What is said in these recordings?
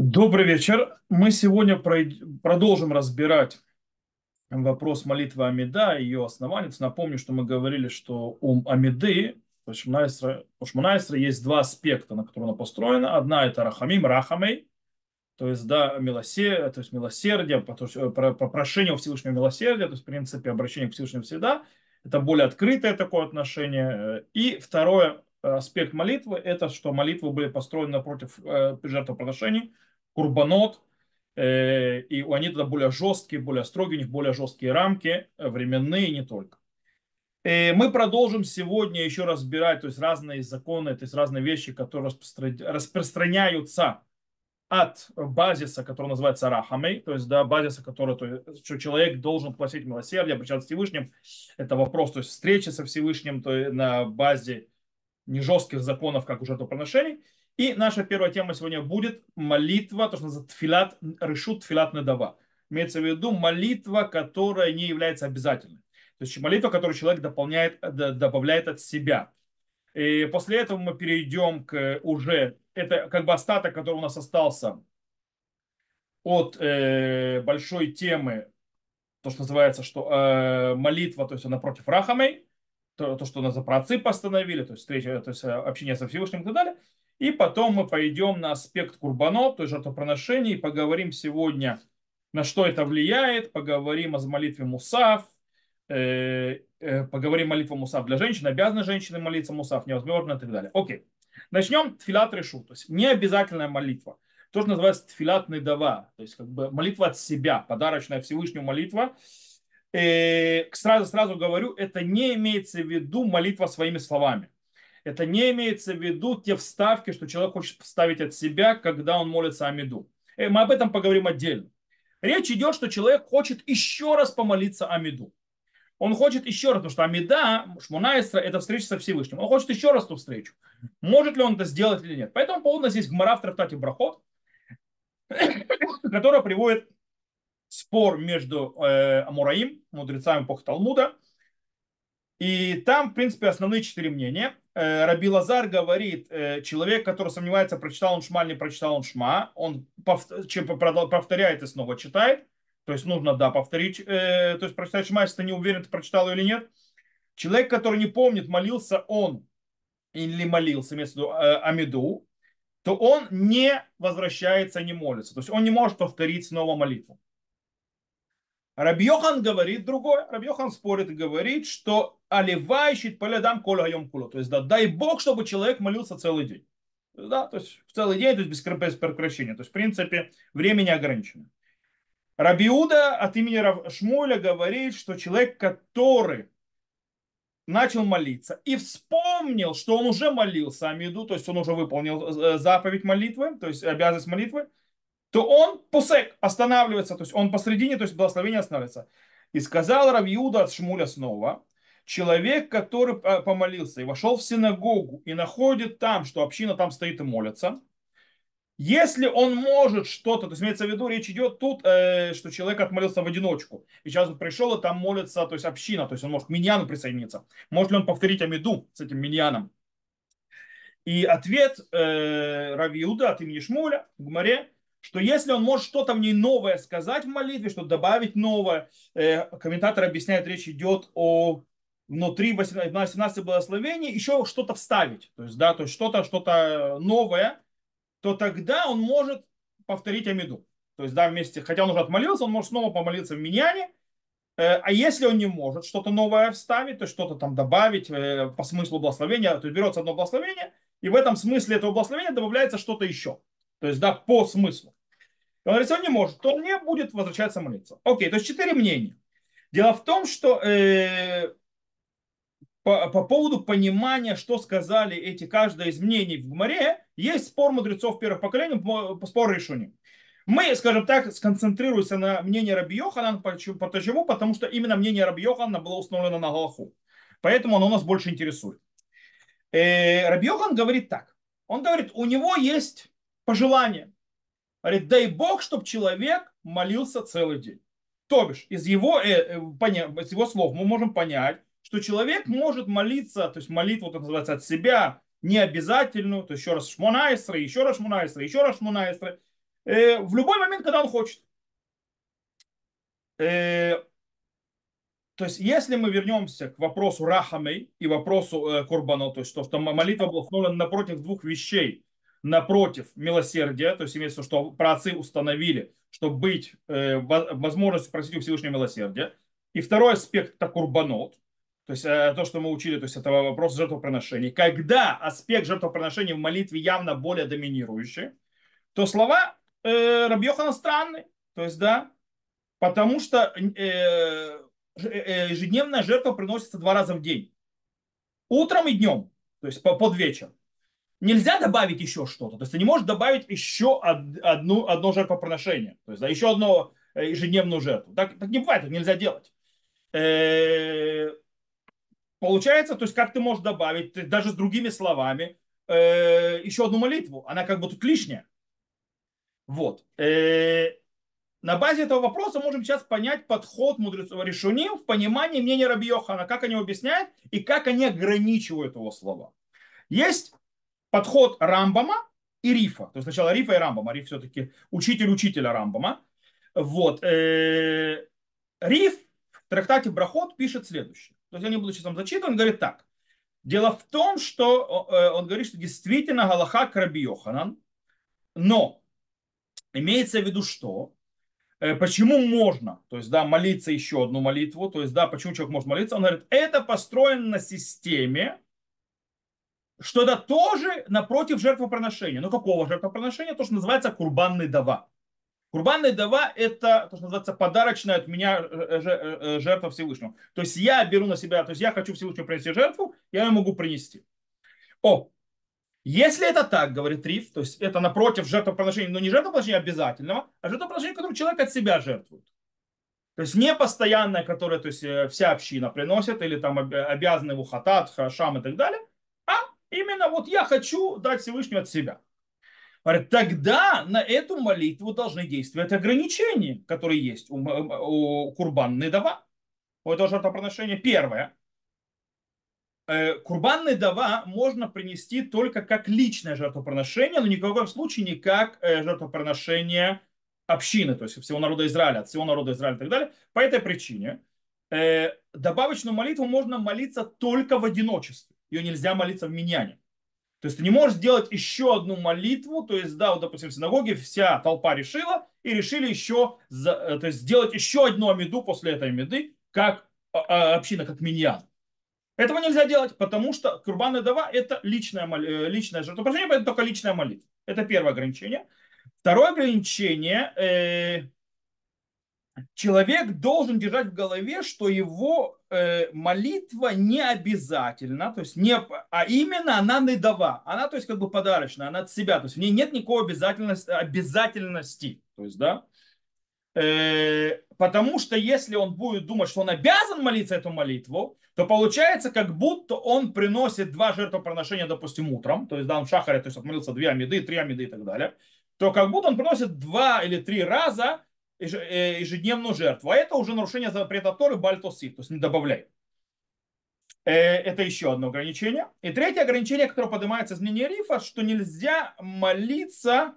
Добрый вечер. Мы сегодня продолжим разбирать вопрос молитвы Амида и ее основания. Напомню, что мы говорили, что у Амиды, у Шмонайсра есть два аспекта, на которые она построена. Одна это Рахамим, Рахамей, то есть, да, милосердие, то есть милосердие, прошение у Всевышнего милосердия, то есть, в принципе, обращение к Всевышнему всегда. Это более открытое такое отношение. И второе аспект молитвы, это что молитвы были построены напротив э, жертвоприношений, курбанот, э, и они тогда более жесткие, более строгие, у них более жесткие рамки, э, временные не только. И мы продолжим сегодня еще разбирать, то есть разные законы, то есть разные вещи, которые распространяются от базиса, который называется рахамей, то есть да, базиса, который, то есть, что человек должен платить милосердие, обращаться к Всевышним. Это вопрос, то есть встречи со Всевышним то есть, на базе не жестких законов, как у жертвоприношений. И наша первая тема сегодня будет молитва, то, что называется тфилат, решут тфилат надава. Имеется в виду молитва, которая не является обязательной. То есть молитва, которую человек дополняет, добавляет от себя. И после этого мы перейдем к уже, это как бы остаток, который у нас остался от э, большой темы, то, что называется, что э, молитва, то есть она против рахамей, то, то что нас за праотцы постановили, то есть встреча, то есть э, общение со Всевышним и так далее. И потом мы пойдем на аспект курбанот, то есть жертвоприношений, и поговорим сегодня, на что это влияет, поговорим о молитве Мусав, э, э, поговорим о молитве Мусав для женщин, обязаны женщины молиться Мусав, невозможно и так далее. Окей. Начнем тфилат решу, то есть не обязательная молитва. То, что называется тфилат недава, то есть как бы молитва от себя, подарочная Всевышнему молитва. И сразу, сразу говорю, это не имеется в виду молитва своими словами это не имеется в виду те вставки, что человек хочет вставить от себя, когда он молится о меду. Э, мы об этом поговорим отдельно. Речь идет, что человек хочет еще раз помолиться о меду. Он хочет еще раз, потому что Амида, Шмунайсра, это встреча со Всевышним. Он хочет еще раз эту встречу. Может ли он это сделать или нет. Поэтому по у нас есть Гмара в трактате Брахот, которая приводит спор между э, Амураим, мудрецами эпохи Талмуда, и там, в принципе, основные четыре мнения. Э, Раби Лазар говорит, э, человек, который сомневается, прочитал он шма или не прочитал он шма, он повторяет и снова читает. То есть нужно, да, повторить, э, то есть прочитать шма, если ты не уверен, ты прочитал или нет. Человек, который не помнит, молился он или молился, имеется в виду Амиду, то он не возвращается, не молится. То есть он не может повторить снова молитву. Рабьохан говорит другое. Рабьохан спорит и говорит, что оливающий полядам коля хайом куло. То есть, да, дай Бог, чтобы человек молился целый день. Да, то есть целый день, то есть без, без прекращения. То есть, в принципе, время не ограничено. Рабиуда от имени Шмуля говорит, что человек, который начал молиться и вспомнил, что он уже молился Амиду, то есть он уже выполнил э, заповедь молитвы, то есть обязанность молитвы, то он пусек останавливается, то есть он посредине, то есть благословение останавливается. И сказал Равиуда от Шмуля снова, человек, который помолился и вошел в синагогу и находит там, что община там стоит и молится, если он может что-то, то есть имеется в виду, речь идет тут, э, что человек отмолился в одиночку, и сейчас он пришел, и там молится, то есть община, то есть он может к миньяну присоединиться. Может ли он повторить Амиду с этим миньяном? И ответ э, Равиуда от имени Шмуля в Гумаре, что если он может что-то в ней новое сказать в молитве, что добавить новое, э, комментатор объясняет, речь идет о внутри 18 благословений еще что-то вставить, то есть, да, то есть что-то, что-то новое, то тогда он может повторить Амиду. То есть, да, вместе, хотя он уже отмолился, он может снова помолиться в Миньяне, э, а если он не может что-то новое вставить, то что-то там добавить э, по смыслу благословения, то есть берется одно благословение, и в этом смысле этого благословения добавляется что-то еще. То есть, да, по смыслу. Он говорит, он не может, он не будет возвращаться молиться. Окей, то есть четыре мнения. Дело в том, что э, по, по поводу понимания, что сказали эти, каждое из мнений в Гмаре, есть спор мудрецов первых поколений, спор решения. Мы, скажем так, сконцентрируемся на мнении Раби Йохана. Почему? Потому что именно мнение Раби Йохана было установлено на Галаху. Поэтому оно нас больше интересует. Э, Раби Йохан говорит так. Он говорит, у него есть пожелание. Говорит, дай Бог, чтобы человек молился целый день. То бишь, из его, э, э, из его слов мы можем понять, что человек может молиться, то есть молитву, это называется, от себя, не обязательную, то есть еще раз шмонайсры, еще раз шмонайсры, еще раз шмонайсры, э, в любой момент, когда он хочет. Э, то есть, если мы вернемся к вопросу Рахамей и вопросу э, Курбано, то есть, то, что молитва была установлена напротив двух вещей, напротив милосердия, то есть, имеется в виду, что праотцы установили, чтобы быть э, возможностью просить у Всевышнего милосердия. И второй аспект – это Курбанот, то есть э, то, что мы учили, то есть это вопрос жертвоприношений. Когда аспект жертвоприношений в молитве явно более доминирующий, то слова э, Рабьехана странные. То есть, да, потому что э, Э, ежедневная жертва приносится два раза в день. Утром и днем, то есть под вечер. Нельзя добавить еще что-то. То есть ты не можешь добавить еще одну, одно жертвоприношение. То есть да, еще одну э, ежедневную жертву. Так, так не бывает, это нельзя делать. Э, получается, то есть как ты можешь добавить, даже с другими словами, еще одну молитву. Она как бы тут лишняя. Вот. На базе этого вопроса можем сейчас понять подход мудрецов решуним в понимании мнения Раби как они объясняют и как они ограничивают его слова. Есть подход Рамбама и Рифа. То есть сначала Рифа и Рамбама. Риф все-таки учитель учителя Рамбама. Вот. Э, Риф в трактате Брахот пишет следующее. То есть я не буду сейчас вам зачитывать, он говорит так. Дело в том, что э, он говорит, что действительно Галаха к Раби Йоханан, но имеется в виду, что Э, почему можно, то есть, да, молиться еще одну молитву, то есть, да, почему человек может молиться, он говорит, это построено на системе, что это тоже напротив жертвоприношения. Ну, какого жертвоприношения? То, что называется курбанный дава. Курбанный дава – это то, что называется подарочная от меня э, э, жертва Всевышнего. То есть я беру на себя, то есть я хочу Всевышнему принести жертву, я ее могу принести. О, если это так, говорит Риф, то есть это напротив жертвоприношения, но не жертвоприношения обязательного, а жертвоприношения, которое человек от себя жертвует. То есть не постоянное, которое то есть, э, вся община приносит, или там обязаны его хатат, хашам и так далее, именно вот я хочу дать Всевышнему от себя. Говорит, тогда на эту молитву должны действовать ограничения, которые есть у, у Курбан Недава, у этого жертвоприношения. Первое, Э, курбанный дава можно принести только как личное жертвоприношение, но ни в коем случае не как э, жертвоприношение общины, то есть всего народа Израиля, от всего народа Израиля и так далее. По этой причине э, добавочную молитву можно молиться только в одиночестве. Ее нельзя молиться в миньяне. То есть ты не можешь сделать еще одну молитву, то есть, да, вот, допустим, в синагоге вся толпа решила и решили еще, то есть, сделать еще одну амиду после этой амиды, как а, а, община, как миньян. Этого нельзя делать, потому что Курбан и Дава это личное, э, личное жертвоприношение, это только личная молитва. Это первое ограничение. Второе ограничение. Э, человек должен держать в голове, что его э, молитва не обязательна, то есть не, а именно она недава, она то есть как бы подарочная, она от себя, то есть в ней нет никакой обязательности, обязательности, то есть да, Э, потому что если он будет думать, что он обязан молиться эту молитву, то получается, как будто он приносит два жертвоприношения, допустим, утром, то есть да, он в шахаре, то есть отмолился две амиды, три амиды и так далее, то как будто он приносит два или три раза ежедневную жертву. А это уже нарушение запрета Торы Бальтосив, то есть не добавляй. Э, это еще одно ограничение. И третье ограничение, которое поднимается из мнения Рифа, что нельзя молиться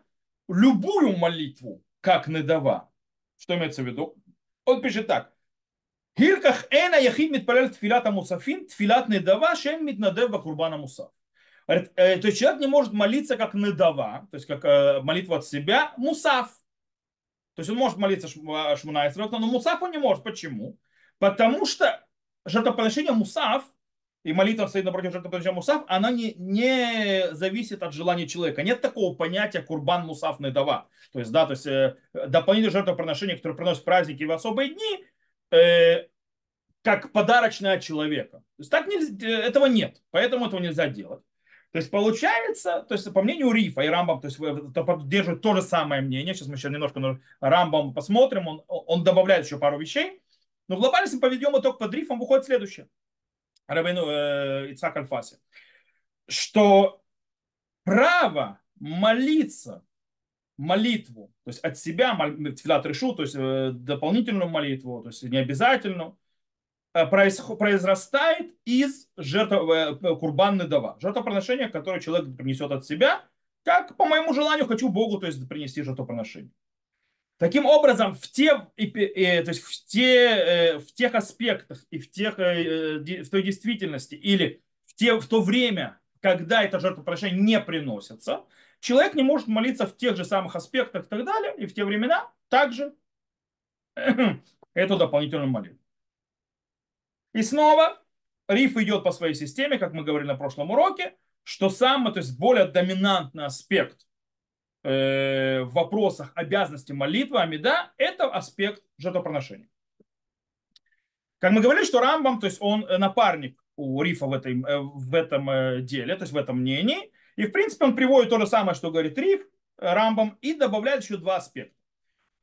любую молитву, как недава. Что имеется в виду? Он пишет так. Хирках эна яхид митпалел тфилата мусафин, тфилат недава, шен митнадев бакурбана мусаф. То есть человек не может молиться как недава, то есть как э, молитва от себя, мусаф. То есть он может молиться Шмуна но мусаф он не может. Почему? Потому что жертвоприношение мусаф и молитва стоит напротив жертвоприношения мусаф, она не, не зависит от желания человека. Нет такого понятия курбан мусаф недава. То есть, да, то есть э, дополнительное жертвоприношение, которое приносит праздники в особые дни, э, как подарочное от человека. То есть так нельзя, э, этого нет, поэтому этого нельзя делать. То есть получается, то есть по мнению Рифа и Рамбам, то есть поддерживают то же самое мнение. Сейчас мы еще немножко Рамбам посмотрим, он, он добавляет еще пару вещей. Но глобально, если поведем итог под Рифом, выходит следующее. Рабину э, Ицхак Альфаси, что право молиться молитву, то есть от себя, тфилат решу, то есть э, дополнительную молитву, то есть необязательную, э, произрастает из жертв, курбанны дава, жертвоприношения, которое человек принесет от себя, как по моему желанию хочу Богу, то есть принести жертвоприношение. Таким образом, в, те, то есть в, те, в тех аспектах и в, тех, в той действительности или в, те, в то время, когда это жертвоприношение не приносится, человек не может молиться в тех же самых аспектах и так далее, и в те времена также эту дополнительную молитву. И снова риф идет по своей системе, как мы говорили на прошлом уроке, что самый, то есть более доминантный аспект э, в вопросах обязанности молитвы Амида, это аспект жертвоприношения. Как мы говорили, что Рамбам, то есть он напарник у Рифа в, этой, э, в этом э, деле, то есть в этом мнении. И в принципе он приводит то же самое, что говорит Риф, Рамбам, и добавляет еще два аспекта.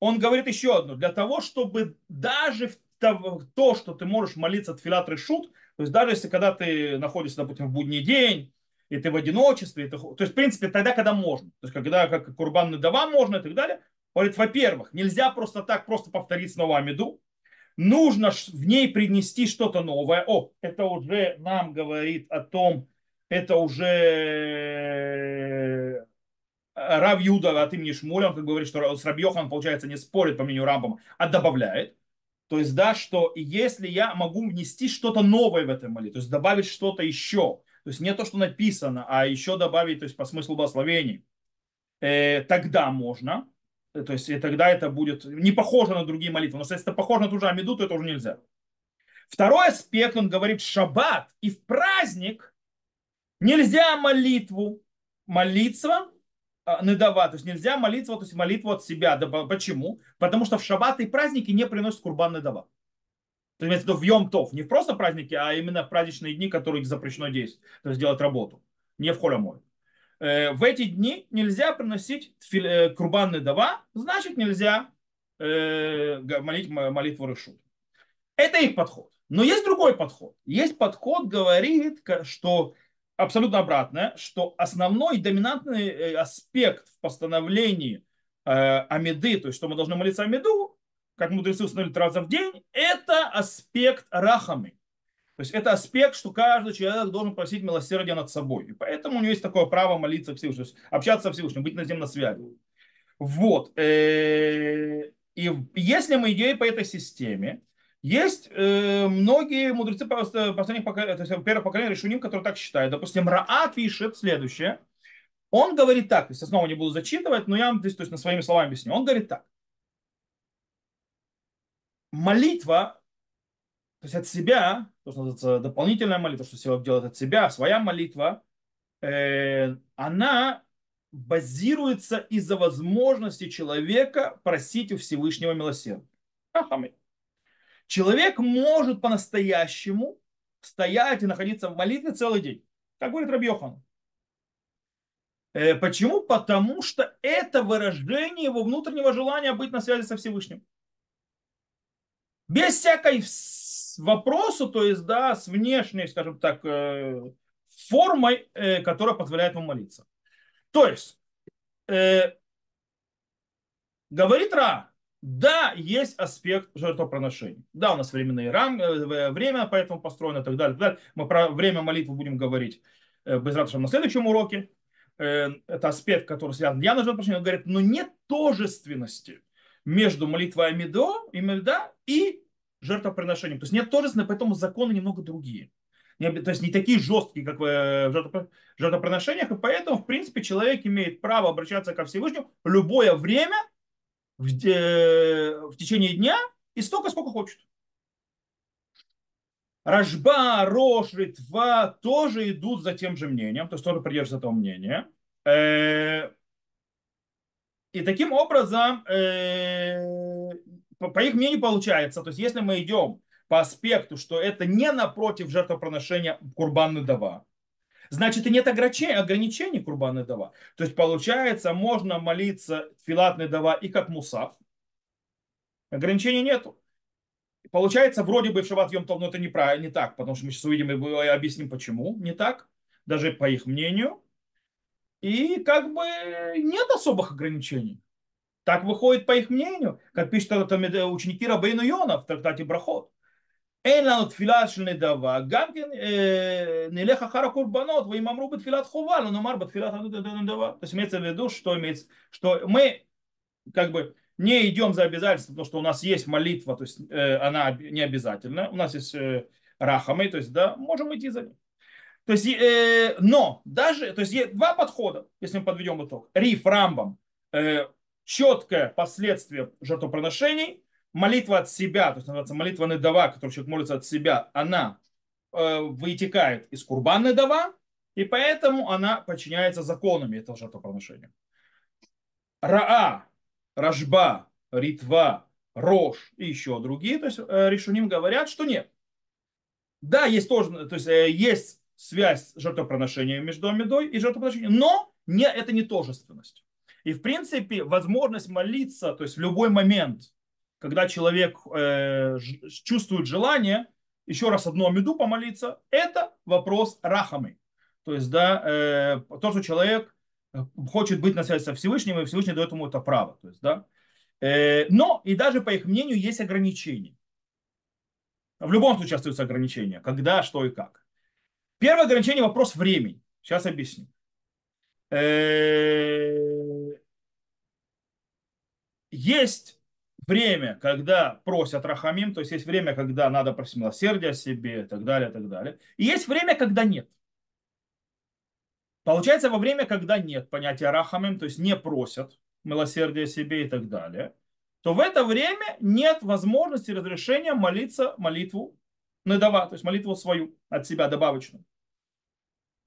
Он говорит еще одно. Для того, чтобы даже то, что ты можешь молиться от филат решут, то есть даже если когда ты находишься, допустим, в будний день, и ты в одиночестве, ты, то есть, в принципе, тогда, когда можно. То есть, когда как курбан дава можно и так далее. Говорит, во-первых, нельзя просто так просто повторить снова Амиду. Нужно в ней принести что-то новое. О, это уже нам говорит о том, это уже э, Рав Юда от имени Шмуля, он как говорит, что с Рабьехан, получается, не спорит по мнению Рамбама, а добавляет. То есть, да, что если я могу внести что-то новое в этой молитве, то есть добавить что-то еще, то есть не то, что написано, а еще добавить, то есть по смыслу благословений, э, тогда можно. Э, то есть и тогда это будет не похоже на другие молитвы. Но если это похоже на ту же Амиду, то это уже нельзя. Второй аспект, он говорит, шаббат и в праздник нельзя молитву молиться недава, то есть нельзя молиться, то есть молитву от себя. Почему? Потому что в шаббат и праздники не приносят курбан недава. То есть, в Йом Тов, не просто праздники, а именно в праздничные дни, которые запрещено действовать, то есть делать работу, не в холямой. Э, в эти дни нельзя приносить э, курбанные дава, значит нельзя э, молить молитву Решут. Это их подход. Но есть другой подход. Есть подход, говорит, что абсолютно обратное, что основной доминантный аспект в постановлении Амиды, то есть что мы должны молиться Амиду, как мудрецы установили три раза в день, это аспект рахами. То есть это аспект, что каждый человек должен просить милосердия над собой. И поэтому у него есть такое право молиться Всевышнему, общаться со Всевышним, быть на на связи. Вот. Э, и если мы идем по этой системе, есть э, многие мудрецы последних поколений, первых поколений решуним, которые так считают. Допустим, Раа пишет следующее. Он говорит так, есть снова не буду зачитывать, но я вам здесь то есть, на своими словами объясню. Он говорит так молитва, то есть от себя, то, что называется дополнительная молитва, что человек делает от себя, своя молитва, э, она базируется из-за возможности человека просить у Всевышнего милосердия. Человек может по-настоящему стоять и находиться в молитве целый день, как говорит Рабьехан. Э, почему? Потому что это выражение его внутреннего желания быть на связи со Всевышним без всякой вопросу, то есть, да, с внешней, скажем так, э, формой, э, которая позволяет ему молиться. То есть, э, говорит Ра, да, есть аспект жертвоприношения. Да, у нас временные рам, время поэтому построено и так далее. И так далее. Мы про время молитвы будем говорить без ратушем на следующем уроке. Это аспект, который связан я на жертвоприношение. Он говорит, но нет тожественности между молитвой Амидо, Амида и жертвоприношением. То есть нет тождественности, поэтому законы немного другие. То есть не такие жесткие, как в жертвоприношениях, и поэтому, в принципе, человек имеет право обращаться ко Всевышнему любое время, в, в течение дня, и столько, сколько хочет. Рожба, Рош, Ритва тоже идут за тем же мнением, то есть тоже придерживаются этого мнения. Э, и таким образом, э, по их мнению получается, то есть если мы идем по аспекту, что это не напротив жертвоприношения курбанны дава, значит и нет ограничений, курбанны дава. То есть получается, можно молиться филатный дава и как мусав. Ограничений нету. Получается, вроде бы в шаббат Йом но это неправильно, не так, потому что мы сейчас увидим и объясним, почему не так, даже по их мнению. И как бы нет особых ограничений. Так выходит по их мнению, как пишут ученики Рабейну Йона в трактате Брахот. אין לנו תפילה של נדבה, גם כן נלך אחר הקורבנות, ואם אמרו בתפילת חובה, לא נאמר בתפילת נדבה. То есть имеется в виду, что, имеется, что мы как бы не идем за обязательством, потому что у нас есть молитва, то есть э, она не обязательна, у нас есть э, рахамы, то есть да, можем идти за ним. То есть, э, но даже, то есть есть два подхода, если мы подведем итог. Риф, Рамбам, э, четкое последствие жертвоприношений, молитва от себя, то есть называется молитва Недава, которую человек молится от себя, она э, вытекает из курбан Недава, и поэтому она подчиняется законами этого жертвоприношения. Раа, Рожба, Ритва, Рож и еще другие, то есть э, решуним говорят, что нет. Да, есть тоже, то есть э, есть связь жертвоприношения между Амидой и жертвоприношением, но не, это не тожественность. И в принципе возможность молиться, то есть в любой момент, когда человек э, чувствует желание, еще раз одну Амиду помолиться, это вопрос рахамы. То есть, да, э, то, что человек хочет быть на связи со Всевышним, и Всевышний дает ему это право. То есть, да? Э, но и даже по их мнению есть ограничения. В любом случае остаются ограничения. Когда, что и как. Первое ограничение – вопрос времени. Сейчас объясню. Э, есть время, когда просят рахамим, то есть есть время, когда надо просить милосердия себе и так далее, и так далее. И есть время, когда нет. Получается, во время, когда нет понятия рахамим, то есть не просят милосердия себе и так далее, то в это время нет возможности разрешения молиться молитву надава, то есть молитву свою от себя добавочную.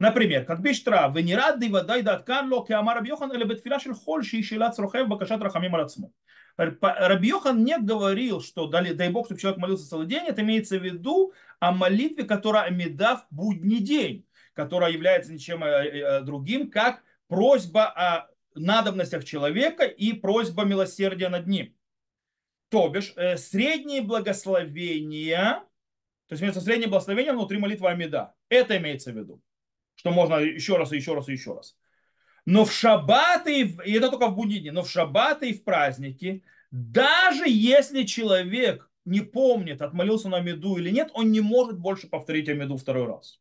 Например, как биштра, вы не рады водай даткан ло кеамар Рабьохан или бетфила шель холь ши шилат срухев бакашат рахамим алацму. Рабьохан не говорил, что дай, Бог, чтобы человек молился целый день, это имеется в виду о молитве, которая амида в будний день которая является ничем э, э, другим, как просьба о надобностях человека и просьба милосердия над ним. То бишь, э, средние благословения, то есть имеется среднее благословение внутри молитвы Амида. Это имеется в виду. Что можно еще раз, и еще раз, и еще раз. Но в шаббаты, и это только в будни дни, но в шаббаты и в праздники, даже если человек не помнит, отмолился на Амиду или нет, он не может больше повторить Амиду второй раз.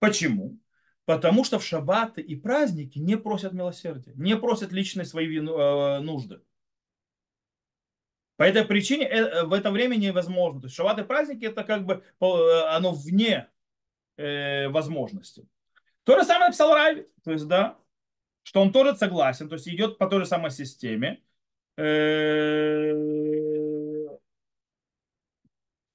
Почему? Потому что в шаббаты и праздники не просят милосердия, не просят личные свои э, нужды. По этой причине э, в это время невозможно. То есть шаббаты и праздники это как бы э, оно вне возможности. То же самое написал Райвит, то есть, да, что он тоже согласен, то есть идет по той же самой системе.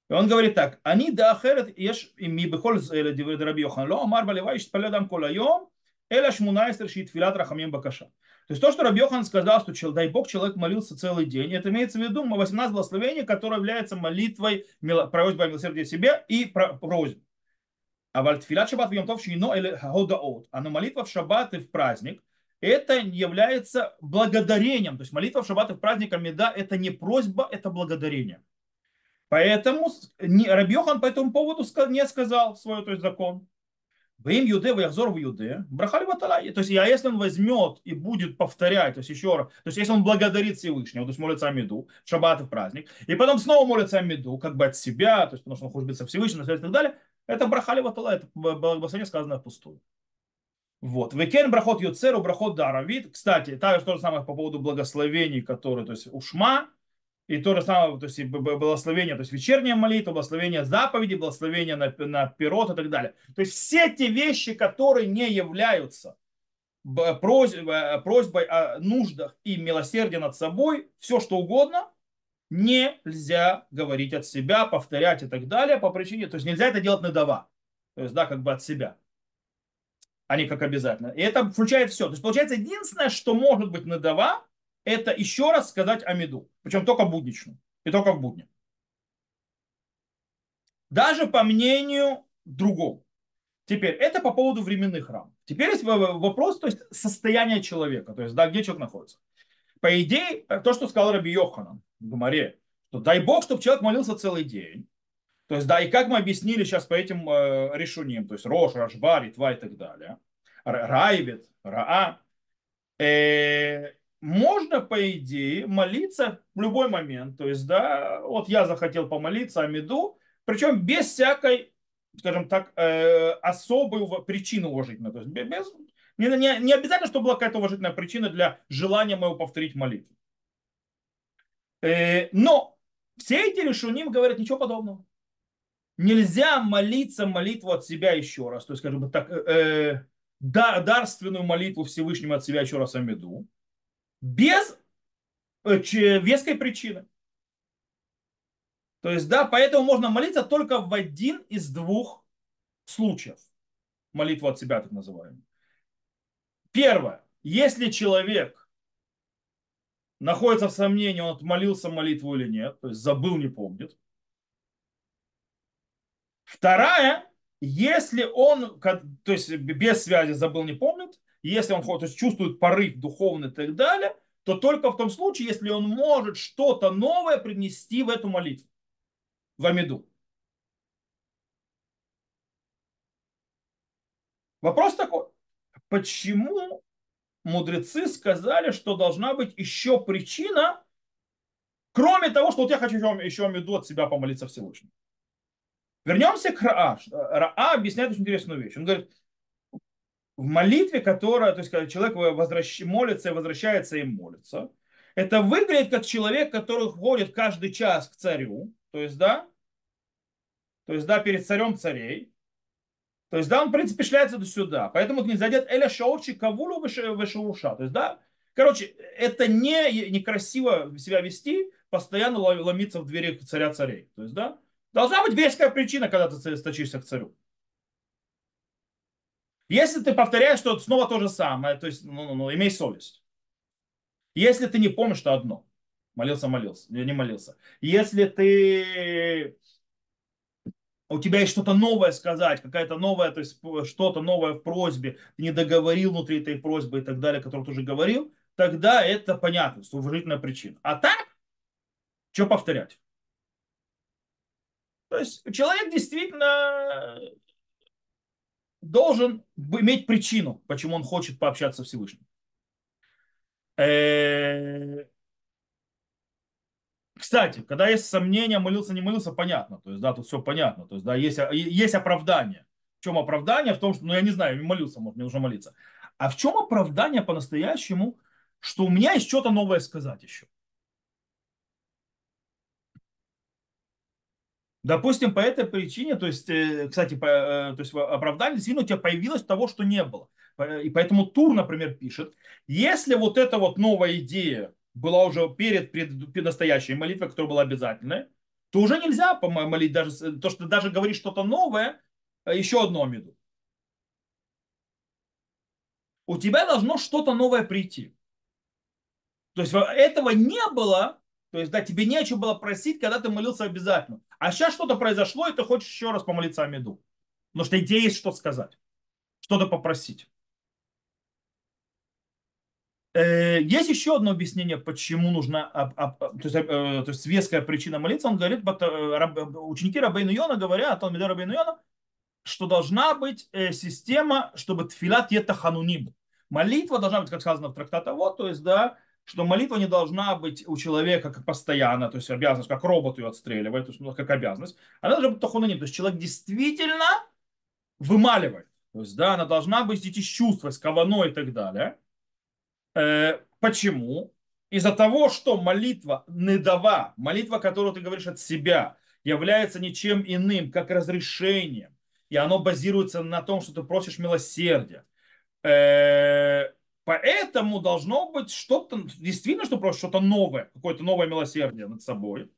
И он говорит так, они да ахерет еш ми бехол диврей раби Йохан, ло амар балевай шитпале дам кол айом, эла шмунайстер шит филат рахамим бакаша. То есть то, что Раби Йохан сказал, что дай Бог, человек молился целый день, это имеется в виду 18 благословений, которое является молитвой, просьбой милосердия себе и просьбой. А вальтфилат шаббат в Йомтов шино или ходаот. А молитва в шаббат и в праздник, это является благодарением. То есть молитва в шаббат и в праздник Амида это не просьба, это благодарение. Поэтому Рабьехан по этому поводу не сказал свой то есть, закон. Им юде, вяхзор в юде, брахали ваталай. То есть, а если он возьмет и будет повторять, то есть еще раз, то есть если он благодарит Всевышнего, то есть молится Амиду, шаббат и в праздник, и потом снова молится Амиду, как бы от себя, то есть потому что он хочет быть со Всевышним и так далее, это брахали ваталай, это благословение сказано впустую. Вот. Векен брахот юцеру, брахот даравит. Кстати, также то же самое по поводу благословений, которые, то есть ушма, и то же самое, то есть благословение, то есть вечерняя молитва, благословение заповеди, благословение на, на пирот и так далее. То есть все те вещи, которые не являются просьбой, просьбой о нуждах и милосердия над собой, все что угодно, нельзя говорить от себя, повторять и так далее по причине, то есть нельзя это делать надава, то есть да, как бы от себя, а не как обязательно. И это включает все. То есть получается единственное, что может быть надава, это еще раз сказать Амиду. Причем только буднично. И только в будни. Даже по мнению другого. Теперь, это по поводу временных рам. Теперь есть вопрос, то есть состояние человека, то есть, да, где человек находится. По идее, то, что сказал Раби Йоханан в Гумаре, что дай Бог, чтобы человек молился целый день. То есть, да, и как мы объяснили сейчас по этим э, решениям, то есть Рош, Рашба, Ритва и так далее. Райвет, Раа. Э, можно, по идее, молиться в любой момент. То есть, да, вот я захотел помолиться о меду, причем без всякой, скажем так, э, особой причины уважительной. То есть, без, не, не, не обязательно, чтобы была какая-то уважительная причина для желания моего повторить молитву. Э, но все эти решуним говорят ничего подобного. Нельзя молиться молитву от себя еще раз. То есть, скажем так, э, э дарственную молитву Всевышнему от себя еще раз Амиду. Без э, веской причины. То есть, да, поэтому можно молиться только в один из двух случаев. Молитву от себя, так называемую. Первое. Если человек находится в сомнении, он молился молитву или нет, то есть забыл, не помнит. Вторая, если он, то есть без связи забыл, не помнит, если он то есть чувствует порыв духовный и так далее, то только в том случае, если он может что-то новое принести в эту молитву, в Амиду. Вопрос такой почему мудрецы сказали, что должна быть еще причина, кроме того, что вот я хочу еще, еще меду от себя помолиться Всевышнему. Вернемся к Раа. Раа объясняет очень интересную вещь. Он говорит, в молитве, которая, то есть когда человек возвращ... молится и возвращается и молится, это выглядит как человек, который ходит каждый час к царю, то есть, да, то есть, да, перед царем царей, то есть, да, он, в принципе, шляется до сюда. Поэтому не задет эля шаурчи кавулу вышауша. То есть, да, короче, это не некрасиво себя вести, постоянно ломиться в двери царя царей. То есть, да, должна быть веская причина, когда ты сточишься к царю. Если ты повторяешь, что снова то же самое, то есть, ну, ну, ну имей совесть. Если ты не помнишь, что одно. Молился, молился, не молился. Если ты у тебя есть что-то новое сказать, какая-то новая, то есть что-то новое в просьбе, ты не договорил внутри этой просьбы и так далее, которую ты уже говорил, тогда это понятно, что уважительная причина. А так, что повторять? То есть человек действительно должен иметь причину, почему он хочет пообщаться с Всевышним. Э, кстати, когда есть сомнения, молился, не молился, понятно. То есть, да, тут все понятно. То есть, да, есть, есть оправдание. В чем оправдание? В том, что, ну, я не знаю, не молился, может, мне нужно молиться. А в чем оправдание по-настоящему, что у меня есть что-то новое сказать еще? Допустим, по этой причине, то есть, э, кстати, по, э, то есть оправдание действительно у тебя появилось того, что не было. И поэтому Тур, например, пишет, если вот эта вот новая идея была уже перед, перед настоящей молитвой, которая была обязательной, то уже нельзя помолить даже, то, что даже говоришь что-то новое, а еще одно меду. У тебя должно что-то новое прийти. То есть этого не было, то есть, да, тебе не о чем было просить, когда ты молился обязательно. А сейчас что-то произошло, и ты хочешь еще раз помолиться о меду. Потому что тебе есть что сказать, что-то попросить. Э, есть еще одно объяснение, почему нужна то есть, э, то есть веская причина молиться. Он говорит, э, ученики Рабейну Йона говорят, он Рабейну Йона, что должна быть система, чтобы тфилат ета хануним. Молитва должна быть, как сказано в трактате вот, то есть, да, что молитва не должна быть у человека как постоянно, то есть обязанность, как робот ее отстреливает, то есть ну, как обязанность. Она должна быть тахунаним, то есть человек действительно вымаливает. То есть, да, она должна быть идти с чувства, с каваной и так далее. Э, почему? Из-за того, что молитва недава, молитва, которую ты говоришь от себя, является ничем иным, как разрешением, и оно базируется на том, что ты просишь милосердия. Э, поэтому должно быть что-то, действительно, что просишь что-то новое, какое-то новое милосердие над собой,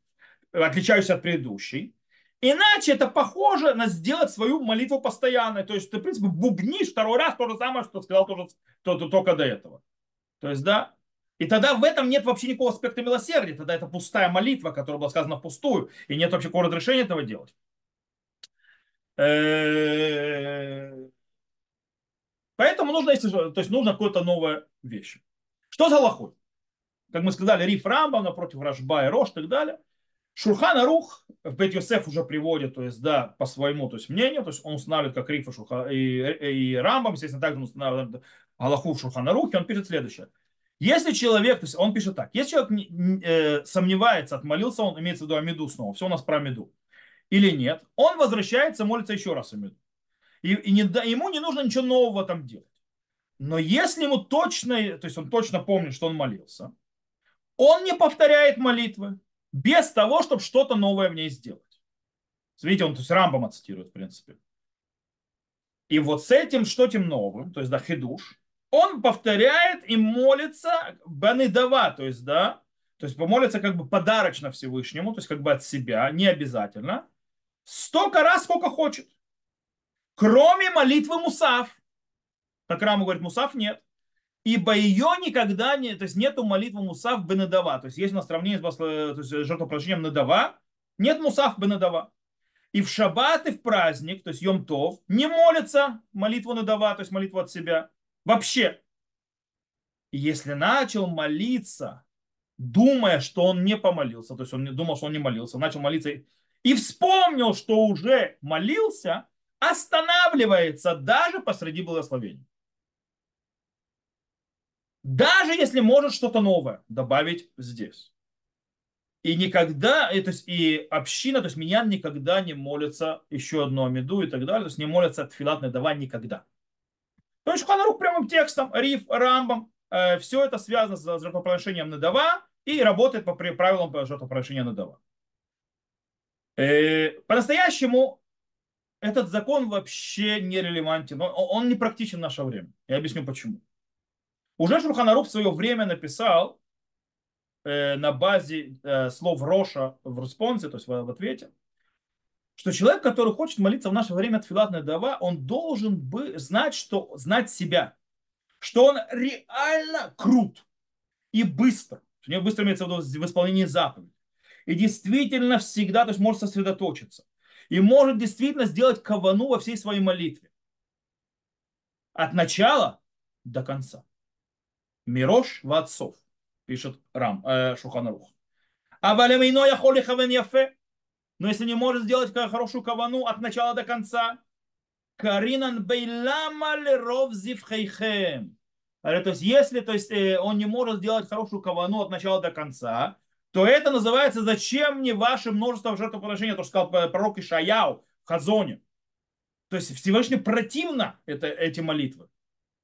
отличающееся от предыдущей. Иначе это похоже на сделать свою молитву постоянной. То есть ты, в принципе, бубнишь второй раз то же самое, что сказал тоже, то, то, только до этого. То есть, да, и тогда в этом нет вообще никакого аспекта милосердия. Тогда это пустая молитва, которая была сказана пустую. И нет вообще какого разрешения этого делать. Э, поэтому нужно, если, то есть нужно какое-то новая вещь. Что за лохой? Как мы сказали, Риф Рамбам напротив Рашба и Рош и так далее. Шурхан Арух в Бет уже приводит, то есть, да, по своему то есть, мнению, то есть он устанавливает как Риф и, Шурха, и, и Рамбам, естественно, также он устанавливает Аллаху в Шурхан Арухе, он пишет следующее. Если человек, то есть он пишет так, если человек э, сомневается, отмолился он, имеется в виду Амиду снова, все у нас про Амиду, или нет, он возвращается, молится еще раз Амиду. И, и не, ему не нужно ничего нового там делать. Но если ему точно, то есть он точно помнит, что он молился, он не повторяет молитвы без того, чтобы что-то новое в ней сделать. Видите, он то есть Рамбама цитирует, в принципе. И вот с этим, что тем новым, то есть да, хидуш, он повторяет и молится баныдава, то есть, да, то есть помолится как бы подарочно Всевышнему, то есть как бы от себя, не обязательно, столько раз, сколько хочет. Кроме молитвы Мусав. Как Раму говорит, Мусав нет. Ибо ее никогда не, то есть нету молитвы Мусав Бенедава. То есть есть у нас сравнение с то есть, жертвоприношением Недава, нет Мусав Бенедава. И в шаббат, и в праздник, то есть Йом Тов, не молится молитву Недава, то есть молитву от себя. Вообще. Если начал молиться, думая, что он не помолился, то есть он не думал, что он не молился, начал молиться и вспомнил, что уже молился, останавливается даже посреди благословения. Даже если может что-то новое добавить здесь. И никогда, и, то есть, и община, то есть меня никогда не молится еще одно меду и так далее, то есть не молится от филат давай никогда. То есть Шуханарух прямым текстом, Риф, Рамбам, э, все это связано с жертвоприношением Надава и работает по правилам жертвоприношения Надава. Э, по-настоящему этот закон вообще не релевантен, он, он не практичен в наше время. Я объясню почему. Уже Шурханарух в свое время написал э, на базе э, слов Роша в респонсе, то есть в, в ответе, что человек, который хочет молиться в наше время от Филатной Дава, он должен бы знать, что, знать себя, что он реально крут и быстро. У него быстро имеется в виду в исполнении заповедей. И действительно всегда, то есть может сосредоточиться. И может действительно сделать кавану во всей своей молитве. От начала до конца. Мирош в отцов, пишет Рам, э, Шуханарух. А валямино я холи хавен яфе. Но если не может сделать хорошую кавану от начала до конца, Каринан бейлама леров зивхейхем. То есть, если то есть, э, он не может сделать хорошую кавану от начала до конца, то это называется «Зачем мне ваше множество жертвоприношений?» То, что сказал пророк Ишаяу в Хазоне. То есть Всевышний противно это, эти молитвы.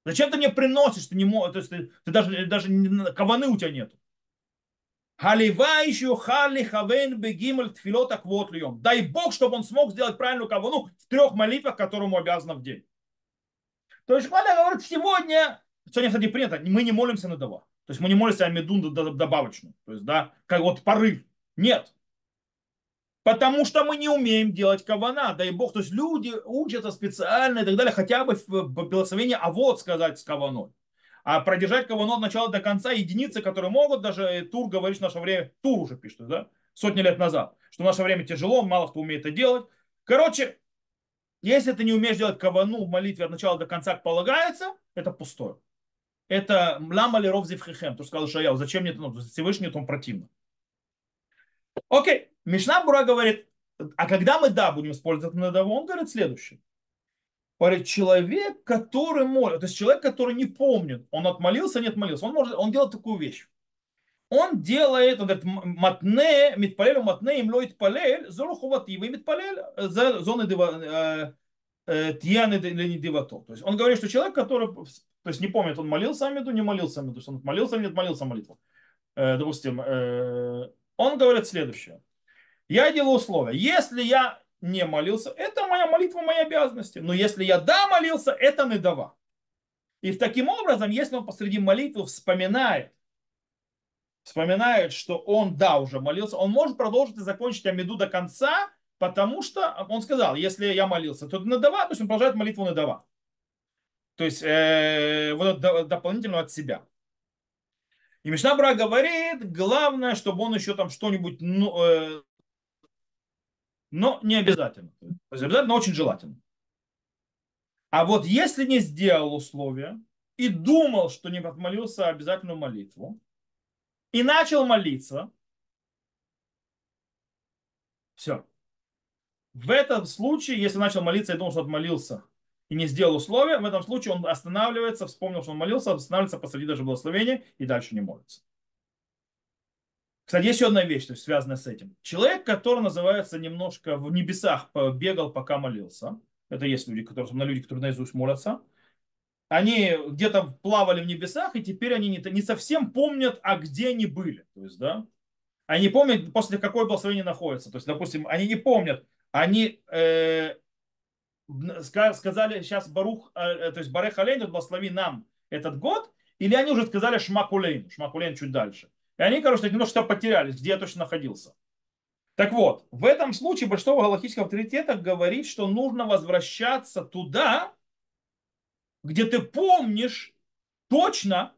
Зачем ты мне приносишь? Ты не можешь, то есть ты, ты даже, даже каваны у тебя нету. Халивайшу хали хавен бегимель тфилота квот льем. Дай Бог, чтобы он смог сделать правильную кавану в трех молитвах, которому обязан в день. То есть Шмаля говорит, сегодня, сегодня, кстати, принято, мы не молимся на дова. То есть мы не молимся о медун добавочную. То есть, да, как вот порыв. Нет. Потому что мы не умеем делать кавана, дай бог. То есть люди учатся специально и так далее, хотя бы в благословении а вот сказать с каваной. А продержать кавано от начала до конца единицы, которые могут, даже Тур говорит в наше время, Тур уже пишет, да, сотни лет назад, что в наше время тяжело, мало кто умеет это делать. Короче, если ты не умеешь делать кавану в молитве от начала до конца, полагается, это пустое. Это лама ли ров зивхихем, то сказал Шаял, зачем мне это, ну, Всевышний, это он противно. Окей, Мишна Бура говорит, а когда мы да будем использовать надаву, он говорит следующее. Говорит, человек, который молит, то есть человек, который не помнит, он отмолился, не отмолился, он, может, он делает такую вещь. Он делает, он говорит, матне, митпалель, матне, им лоит палель, зорухувативы, митпалель, за зоны э, э, тьяны не дивато. То есть он говорит, что человек, который, то есть не помнит, он молился Амиду, не молился Амиду, то есть он молился или не отмолился молитву. Э, допустим, он говорит следующее. Я делаю условия. Если я не молился, это моя молитва, мои обязанности. Но если я да молился, это не дава. И таким образом, если он посреди молитвы вспоминает, вспоминает, что он да уже молился, он может продолжить и закончить Амиду до конца, потому что он сказал, если я молился, то на дава, то есть он продолжает молитву на дава. То есть э, вот дополнительно от себя. И Мишнабра говорит, главное, чтобы он еще там что-нибудь ну, э, но не обязательно. То есть обязательно очень желательно. А вот если не сделал условия и думал, что не отмолился обязательную молитву, и начал молиться, все. В этом случае, если начал молиться и думал, что отмолился, и не сделал условия, в этом случае он останавливается, вспомнил, что он молился, останавливается посреди даже благословения и дальше не молится. Кстати, есть еще одна вещь, то есть связанная с этим. Человек, который называется немножко в небесах, бегал, пока молился. Это есть люди, которые, на люди, которые наизусть молятся. Они где-то плавали в небесах, и теперь они не, не совсем помнят, а где они были. То есть, да, они помнят, после какой благословения находятся. То есть, допустим, они не помнят, они э, сказали сейчас Барух, э, то есть Барех Алейн, благослови нам этот год, или они уже сказали Шмакулейн, Шмакулейн чуть дальше. И они, короче, немножко потерялись, где я точно находился. Так вот, в этом случае большинство галактических авторитетов говорит, что нужно возвращаться туда, где ты помнишь точно,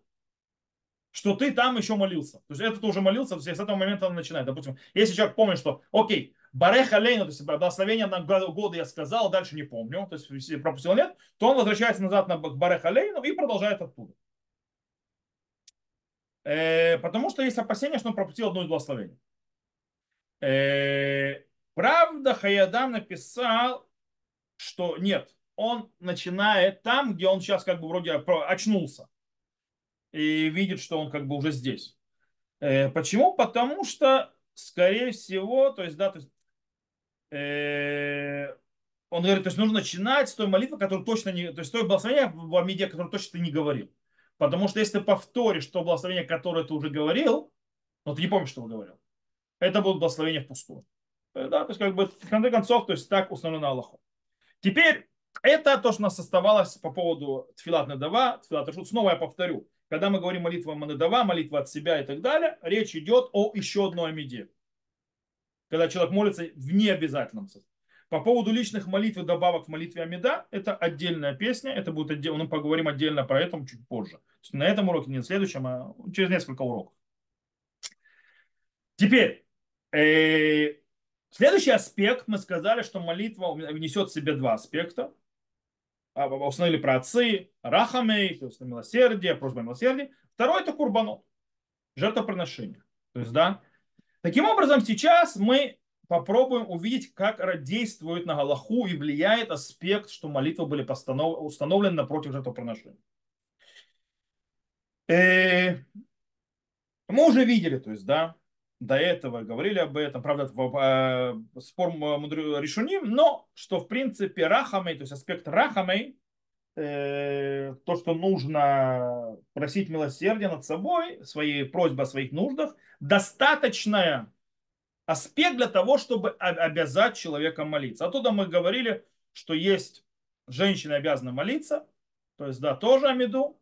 что ты там еще молился. То есть это уже молился, то есть с этого момента он начинает. Допустим, если человек помнит, что, окей, Бареха Лейна, то есть благословение на годы я сказал, дальше не помню, то есть пропустил нет, то он возвращается назад на Бареха Лейну и продолжает оттуда. Э, потому что есть опасение, что он пропустил одно из благословений. Э, правда, Хаядам написал, что нет, он начинает там, где он сейчас как бы вроде очнулся и видит, что он как бы уже здесь. Э, почему? Потому что, скорее всего, то есть, да, то есть, он говорит, то есть нужно начинать с той молитвы, которую точно не, то есть той благословения в Амиде, которую точно ты не говорил. Потому что если ты повторишь то благословение, которое ты уже говорил, но ты не помнишь, что вы говорил, это будет благословение впустую. Э, да, то есть как бы в конце концов, то есть так установлено Аллахом. Теперь это то, что у нас оставалось по поводу Тфилат Надава, Тфилат Рашут. Снова я повторю. Когда мы говорим молитва Манадава, молитва от себя и так далее, речь идет о еще одной амиде. Когда человек молится в необязательном состоянии. По поводу личных молитв и добавок в молитве Амида, это отдельная песня, это будет отдельно, мы поговорим отдельно про это чуть позже. На этом уроке, не на следующем, а через несколько уроков. Теперь, э, следующий аспект, мы сказали, что молитва несет в себе два аспекта. А, установили про отцы, рахамей, то есть милосердие, просьба милосердия. Второй это курбанот, жертвоприношение. То есть, да. Таким образом, сейчас мы попробуем увидеть, как действует на Галаху и влияет аспект, что молитвы были установлены напротив жертвоприношения. Э, мы уже видели, то есть, да, до этого говорили об этом, правда, в, спор решуним, но что, в принципе, рахамей, то есть аспект рахамей, э, то, что нужно просить милосердия над собой, своей просьбы о своих нуждах, достаточная аспект для того, чтобы обязать человека молиться. Оттуда мы говорили, что есть женщины обязаны молиться, то есть, да, тоже Амиду.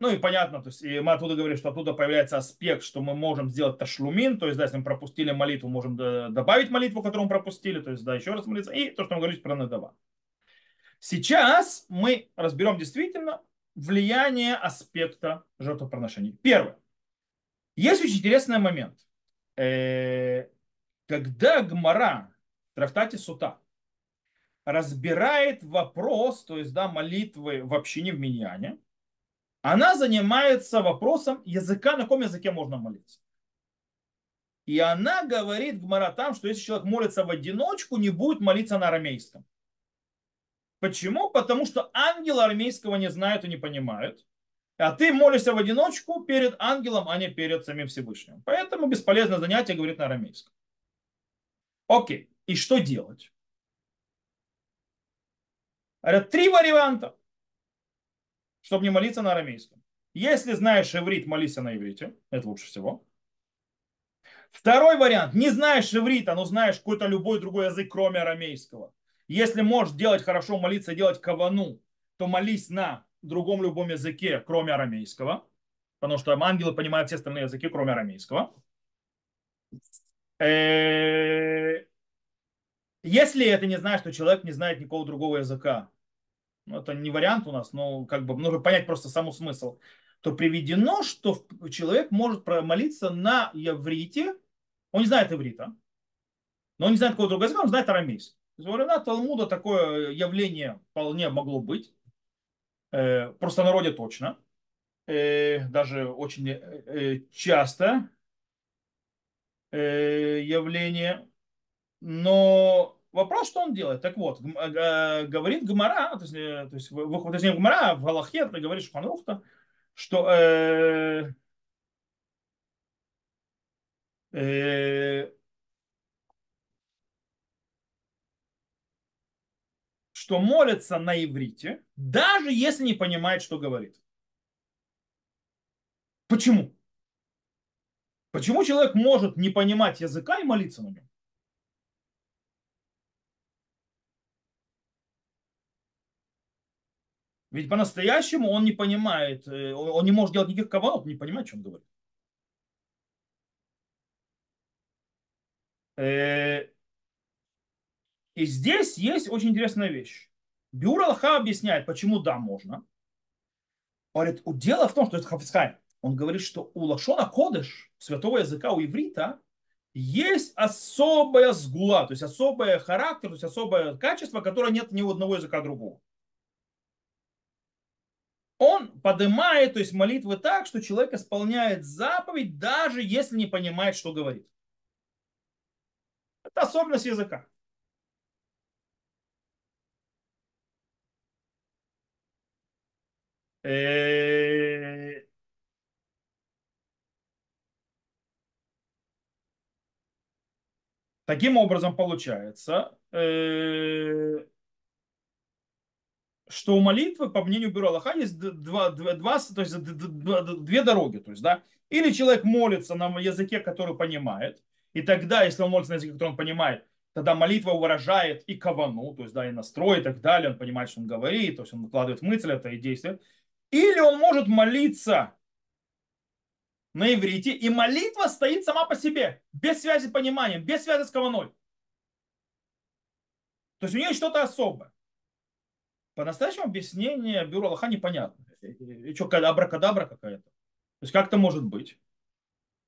Ну и понятно, то есть и мы оттуда говорим, что оттуда появляется аспект, что мы можем сделать ташлумин, то есть, да, если мы пропустили молитву, можем добавить молитву, которую мы пропустили, то есть, да, еще раз молиться, и то, что мы говорили про Надава. Сейчас мы разберем действительно влияние аспекта жертвоприношений. Первое. Есть очень интересный момент. Э, когда Гмара в трактате Сута разбирает вопрос, то есть да, молитвы в общине в Миньяне, она занимается вопросом языка, на каком языке можно молиться. И она говорит Гмара там, что если человек молится в одиночку, не будет молиться на арамейском. Почему? Потому что ангелы арамейского не знают и не понимают. А ты молишься в одиночку перед ангелом, а не перед самим Всевышним. Поэтому бесполезное занятие, говорит на арамейском. Окей, и что делать? Это три варианта, чтобы не молиться на арамейском. Если знаешь иврит, молись на иврите. Это лучше всего. Второй вариант. Не знаешь иврита, но знаешь какой-то любой другой язык, кроме арамейского. Если можешь делать хорошо, молиться, делать кавану, то молись на другом любом языке, кроме арамейского, потому что ангелы понимают все остальные языки, кроме арамейского. Э, если это не знаешь, что человек не знает никакого другого языка, ну, это не вариант у нас, но как бы нужно понять просто саму смысл, то приведено, что человек может молиться на иврите, он не знает иврита, но он не знает какого другого языка, он знает арамейский. Из времена Талмуда такое явление вполне могло быть. Э, просто народе точно, э, даже очень э, часто явление, но вопрос, что он делает. Так вот, говорит Гмара, то есть, то есть, точнее, Гмара в Галахе говорит Шханрухта, что э, э, что молится на иврите, даже если не понимает, что говорит. Почему? Почему человек может не понимать языка и молиться на нем? Ведь по-настоящему он не понимает, э, он не может делать никаких каванов, не понимает, что он говорит. И здесь есть очень интересная вещь. Бюр Аллаха объясняет, почему да, можно. Говорит, дело в том, что это Хафицхайм. Он говорит, что у Лашона Кодыш, святого языка, у иврита, есть особая сгула, то есть особый характер, то есть особое качество, которое нет ни у одного языка другого. Он поднимает, то есть молитвы так, что человек исполняет заповедь, даже если не понимает, что говорит. Это особенность языка. Э, таким образом получается, э, что у молитвы, по мнению Бюро Аллаха, есть два, два, два, то есть две дороги. То есть, да, или человек молится на языке, который понимает, и тогда, если он молится на языке, который он понимает, тогда молитва выражает и кавану, то есть, да, и настрой и так далее, он понимает, что он говорит, то есть он выкладывает мысль это и действие. Или он может молиться на иврите, и молитва стоит сама по себе, без связи с пониманием, без связи с каваной. То есть у нее что-то особое. По-настоящему объяснение бюро Аллаха непонятно. И что, абракадабра какая-то? То есть как это может быть?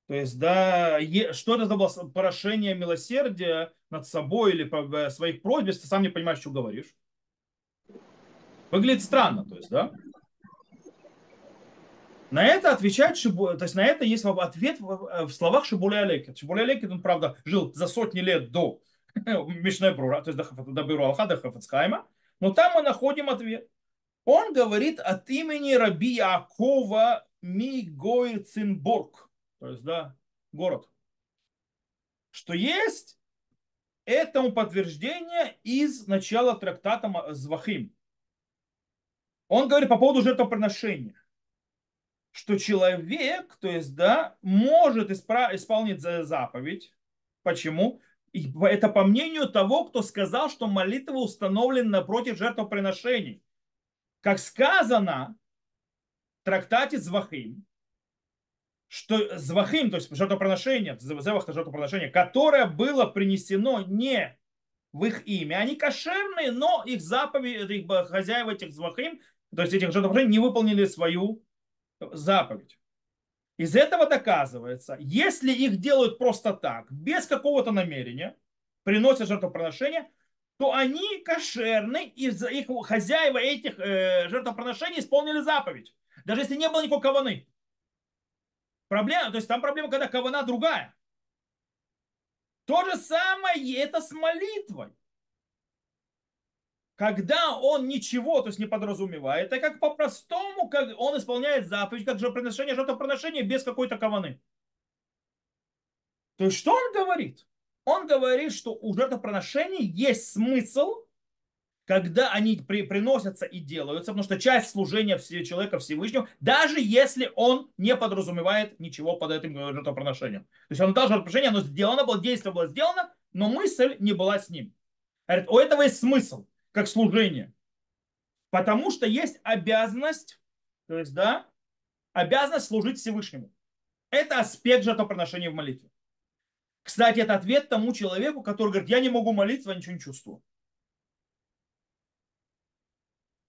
То есть, да, что это за порошение милосердия над собой или э, своих просьб, ты сам не понимаешь, что говоришь? Выглядит странно, то есть, да? На это отвечает Шибу, то есть на это есть ответ в, словах Шибуля Алекет. Шибуля Алекет, он, правда, жил за сотни лет до Мишнебрура, то есть до, до Бюро Алха, до Хафацхайма, но там мы находим ответ. Он говорит от имени Раби Якова Мигойцинбург, то есть, да, город, что есть этому подтверждение из начала трактата Звахим. Он говорит по поводу жертвоприношения что человек, то есть, да, может испра- исполнить заповедь. Почему? И это по мнению того, кто сказал, что молитва установлена напротив жертвоприношений. Как сказано в трактате Звахим, что Звахим, то есть жертвоприношение, Зевах жертвоприношение, которое было принесено не в их имя, они кошерные, но их заповеди, их хозяева этих Звахим, то есть этих жертвоприношений не выполнили свою заповедь. Из этого доказывается, если их делают просто так, без какого-то намерения, приносят жертвоприношения, то они кошерны, и их хозяева этих э, жертвоприношений исполнили заповедь. Даже если не было никакой каваны. Проблема, то есть там проблема, когда кавана другая. То же самое это с молитвой когда он ничего, то есть не подразумевает, это как по-простому, как он исполняет заповедь, как же приношение жертвоприношения без какой-то каваны. То есть что он говорит? Он говорит, что у жертвоприношений есть смысл, когда они при, приносятся и делаются, потому что часть служения человека Всевышнего, даже если он не подразумевает ничего под этим жертвоприношением. То есть он дал жертвоприношение, оно сделано было, действие было сделано, но мысль не была с ним. Говорит, у этого есть смысл как служение. Потому что есть обязанность, то есть, да, обязанность служить Всевышнему. Это аспект жертвоприношения в молитве. Кстати, это ответ тому человеку, который говорит, я не могу молиться, я ничего не чувствую.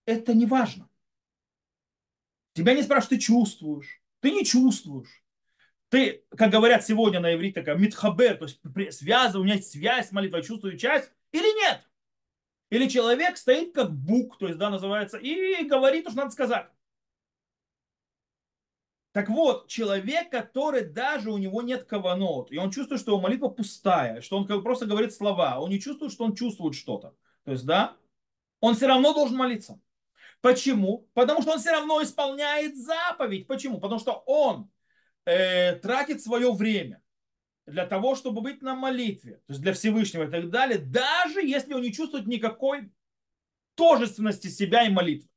Это не важно. Тебя не спрашивают, ты чувствуешь. Ты не чувствуешь. Ты, как говорят сегодня на иврите, такая митхабер, то есть связываю, у меня есть связь с молитвой, чувствую часть или нет. Или человек стоит как бук, то есть, да, называется, и говорит, что надо сказать. Так вот, человек, который даже у него нет каванот, и он чувствует, что его молитва пустая, что он просто говорит слова, он не чувствует, что он чувствует что-то. То есть, да, он все равно должен молиться. Почему? Потому что он все равно исполняет заповедь. Почему? Потому что он э, тратит свое время для того, чтобы быть на молитве, то есть для Всевышнего и так далее, даже если он не чувствует никакой тожественности себя и молитвы.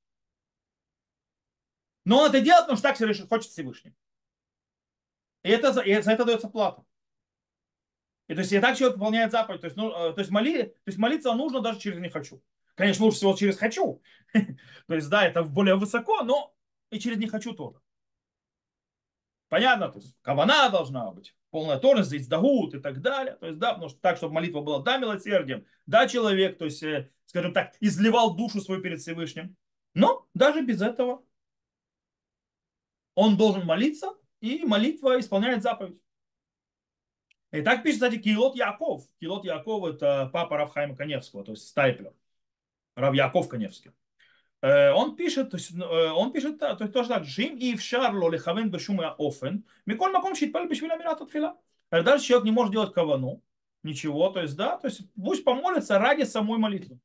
Но он это делает, потому что так хочет Всевышний. И, это, и за это дается плата. И то есть и так человек выполняет заповедь. То есть, ну, э, то, есть моли, то есть молиться нужно даже через «не хочу». Конечно, лучше всего через «хочу». то есть, да, это более высоко, но и через «не хочу» тоже. Понятно? То есть кавана должна быть, полная торность, издагут и так далее. То есть, да, потому что так, чтобы молитва была, да, милосердием, да, человек, то есть, э, скажем так, изливал душу свою перед Всевышним. Но даже без этого он должен молиться, и молитва исполняет заповедь. И так пишет, кстати, Килот Яков. Килот Яков это папа Равхайма Каневского, то есть Стайплер. Рав Яков Каневский. Э, он пишет, то есть, э, он пишет то есть, тоже так, Жим и в Шарло лихавен бешум офен, миколь маком шитпаль бешвиля мират отфила. Даже человек не может делать кавану, ничего, то есть, да, то есть пусть помолится ради самой молитвы.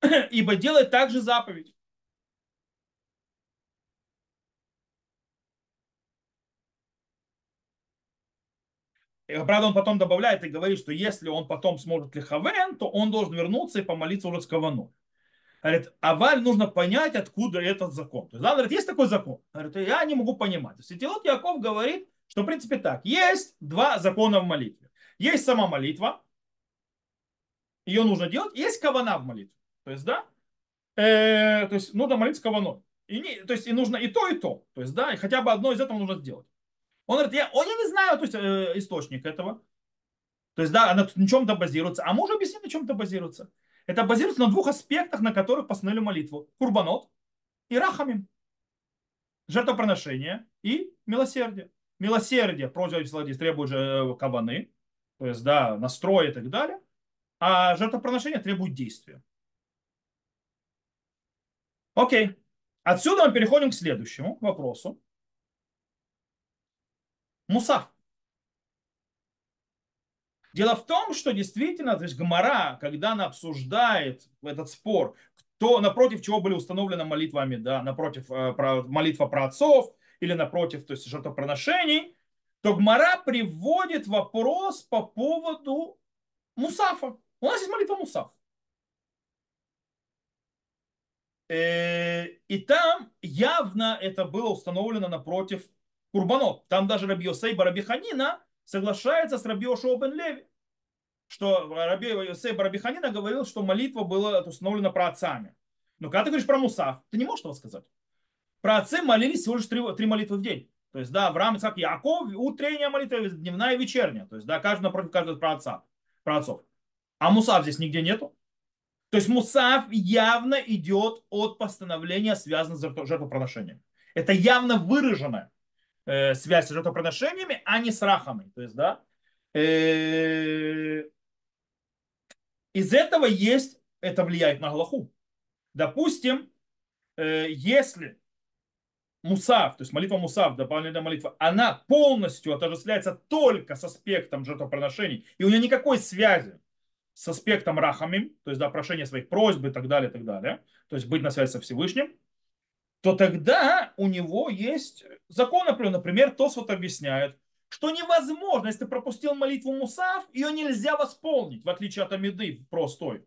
Ибо делает также заповедь. Правда, он потом добавляет и говорит, что если он потом сможет лихавен, то он должен вернуться и помолиться уже с кавану. Говорит, аваль нужно понять, откуда этот закон. То есть, да, говорит, есть такой закон. Говорит, я не могу понимать. То есть, Этилот Яков говорит, что в принципе так. Есть два закона в молитве. Есть сама молитва, ее нужно делать. Есть кавана в молитве. То есть, да, э, то есть нужно молиться каваной. И не, то есть и нужно и то, и то. То есть, да, и хотя бы одно из этого нужно сделать. Он говорит, я, он, я не знаю то есть, э, источник этого. То есть, да, на чем-то базируется. А может объяснить, на чем-то базируется. Это базируется на двух аспектах, на которых постановили молитву. Курбанот и рахамим. Жертвоприношение и милосердие. Милосердие против требует же э, кабаны, то есть, да, настрой и так далее. А жертвоприношение требует действия. Окей. Отсюда мы переходим к следующему вопросу. Мусав. Дело в том, что действительно, то есть Гмара, когда она обсуждает этот спор, кто, напротив чего были установлены молитвами, да, напротив э, про, молитва про отцов или напротив, то есть жертвоприношений, то Гмара приводит вопрос по поводу Мусафа. У нас есть молитва Мусаф. Э, и там явно это было установлено напротив Курбанот. Там даже Раби Йосей Бараби Ханина соглашается с Раби Ошо бен Леви, что Раби Йосей Бараби Ханина говорил, что молитва была установлена про отцами. Но когда ты говоришь про Мусав, ты не можешь этого сказать. Про отцы молились всего лишь три, три молитвы в день. То есть, да, Авраам, Исаак, Яков, утренняя молитва, дневная и вечерняя. То есть, да, каждый напротив каждого про отца, про отцов. А Мусав здесь нигде нету. То есть Мусав явно идет от постановления, связанного с жертвоприношением. Это явно выраженное э, связь с жертвоприношениями, а не с рахами. То есть, да, э, из этого есть, это влияет на Галаху. Допустим, э, если Мусав, то есть молитва Мусав, дополнительная молитва, она полностью отождествляется только с аспектом жертвоприношений, и у нее никакой связи с аспектом рахамим, то есть да, прошение своих просьб и так далее, и так далее, то есть быть на связи со Всевышним, то тогда у него есть закон, например, например Тосфот объясняет, что невозможно, если ты пропустил молитву Мусав, ее нельзя восполнить, в отличие от Амиды простой.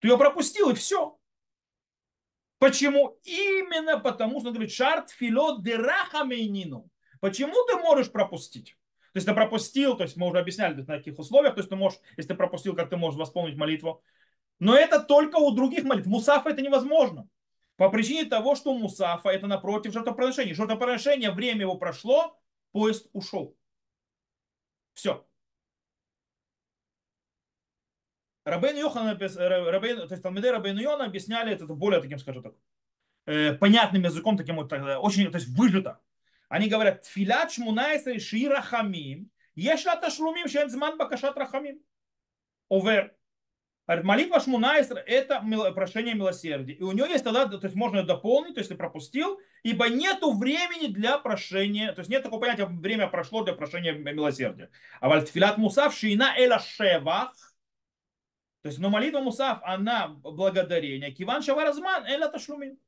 Ты ее пропустил, и все. Почему? Именно потому, что говорит, шарт филот дерахамейнину. Почему ты можешь пропустить? То есть ты пропустил, то есть мы уже объясняли, на каких условиях, то есть ты можешь, если ты пропустил, как ты можешь восполнить молитву. Но это только у других молитв. Мусафа это невозможно. По причине того, что Мусафа это напротив жертвоприношения. Жертвоприношение, время его прошло, поезд ушел. Все. Рабейн Йохан, Рабейн, то есть Талмиды Рабейн Йона объясняли это более таким, скажем так, э, понятным языком, таким вот, э, очень, то есть выжито. Они говорят, тфилят шмунайса шира хамим, ешла ташлумим шен зман бакашат рахамим. Овер. Говорит, молитва Шмунайсер – это прошение милосердия. И у него есть тогда, то есть можно дополнить, то есть ты пропустил, ибо нету времени для прошения, то есть нет такого понятия, время прошло для прошения милосердия. А вальтфилат мусав шина эла шевах, то есть, но молитва мусав, она благодарение. Киван шаваразман эла ташлумин.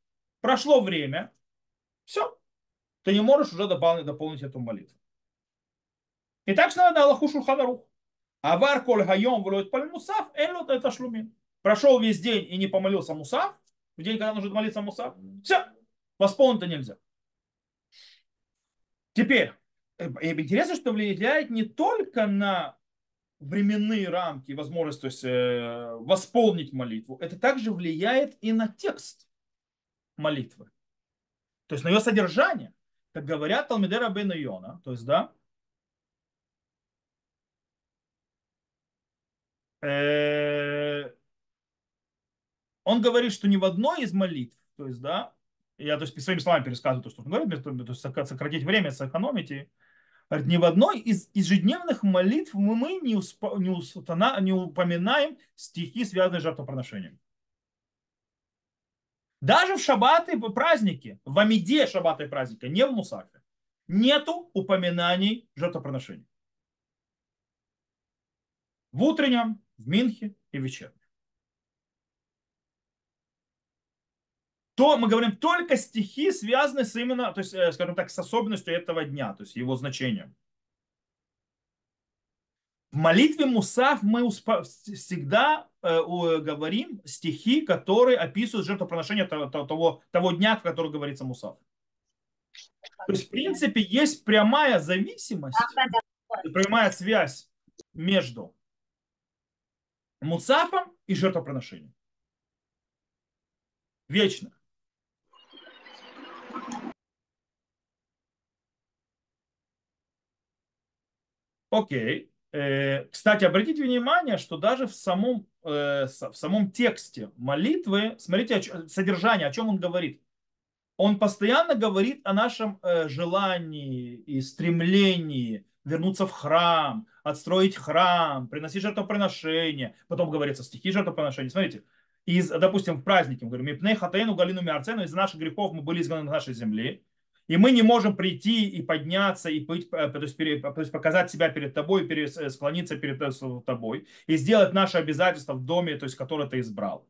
Прошло время, все, ты не можешь уже дополнить, дополнить эту молитву. И так надо Аллаху Шулханарух. Авар коль хайом влоет паль мусав, элот это шлумин. Прошел весь день и не помолился мусав, в день, когда нужно молиться мусав, все, восполнить-то нельзя. Теперь, э, интересно, что влияет не только на временные рамки, возможность то есть, э, восполнить молитву, это также влияет и на текст молитвы. То есть на ее содержание. Как говорят Талмидера Бен Йона, то есть, да, он говорит, что ни в одной из молитв, то есть, да, я то есть своими словами пересказываю то, что он говорит, то есть сократить время, сэкономить, и говорит, ни в одной из ежедневных молитв мы не, успо, не, устана, не упоминаем стихи, связанные с жертвоприношением. Даже в шаббаты праздники, в Амиде шаббата и праздника, не в Мусафе, нету упоминаний жертвоприношений. В утреннем, в Минхе и вечерне. То мы говорим только стихи, связанные с именно, то есть, э, скажем так, с особенностью этого дня, то есть его значением. В молитве Мусав мы всегда э, говорим стихи, которые описывают жертвоприношение того, того, того дня, в который говорится Мусав. То есть, в принципе, есть прямая зависимость, прямая связь между муцафом и жертвоприношением. Вечно. Окей. Э, кстати, обратите внимание, что даже в самом, э, в самом тексте молитвы, смотрите содержание, о чем он говорит. Он постоянно говорит о нашем э, желании и стремлении вернуться в храм, отстроить храм, приносить жертвоприношение. Потом говорится стихи жертвоприношения. Смотрите, из, допустим, в празднике, мы говорим, «Мипней хатейну галину миарцену» из наших грехов мы были изгнаны на нашей земле. И мы не можем прийти и подняться, и быть, э, то, есть, то есть показать себя перед тобой, перед, э, склониться перед э, тобой, и сделать наше обязательство в доме, то есть, которое ты избрал.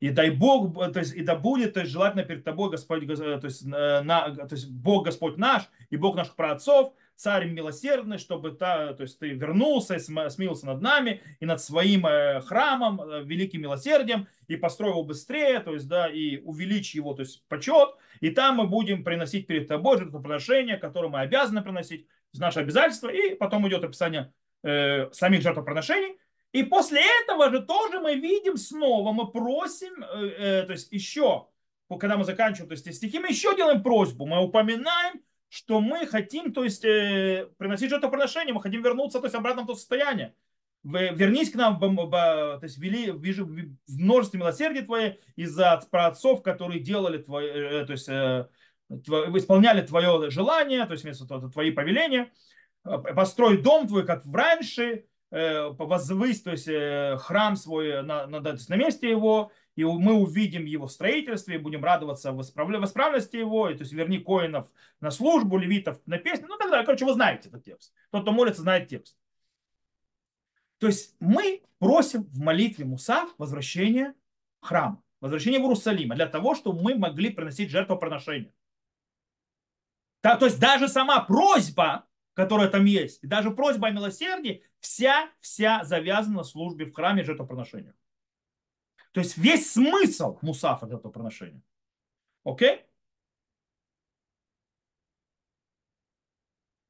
И дай Бог, то есть, и да будет, то есть, желательно перед тобой Господь, то есть, на, то есть Бог Господь наш и Бог наших праотцов, царь милосердный, чтобы та, то есть ты вернулся и смилился над нами и над своим э, храмом, э, великим милосердием, и построил быстрее, то есть, да, и увеличь его, то есть, почет, и там мы будем приносить перед тобой жертвоприношения, которые мы обязаны приносить, наше обязательство, и потом идет описание э, самих жертвоприношений, и после этого же тоже мы видим снова, мы просим, э, э, то есть еще, когда мы заканчиваем то есть, стихи, мы еще делаем просьбу, мы упоминаем что мы хотим, то есть, э, приносить жертвоприношение, мы хотим вернуться, то есть, обратно в то состояние. Вернись к нам, то есть, вели, вижу в множестве милосердия Твое из-за праотцов, которые делали твои, э, то есть, э, исполняли твое желание, то есть, твои повеления, построй дом твой, как раньше, возвысь, то есть, храм свой на, на, на месте его, и мы увидим его строительстве, и будем радоваться в исправности его, и, то есть верни коинов на службу, левитов на песню, ну тогда, короче, вы знаете этот текст. Тот, кто молится, знает текст. То есть мы просим в молитве Мусав возвращения в храм, возвращения в Иерусалим, для того, чтобы мы могли приносить жертвоприношения. Да, то есть даже сама просьба, которая там есть, даже просьба о милосердии, вся, вся завязана на службе в храме жертвоприношения. То есть весь смысл мусафа этого приношения. Окей?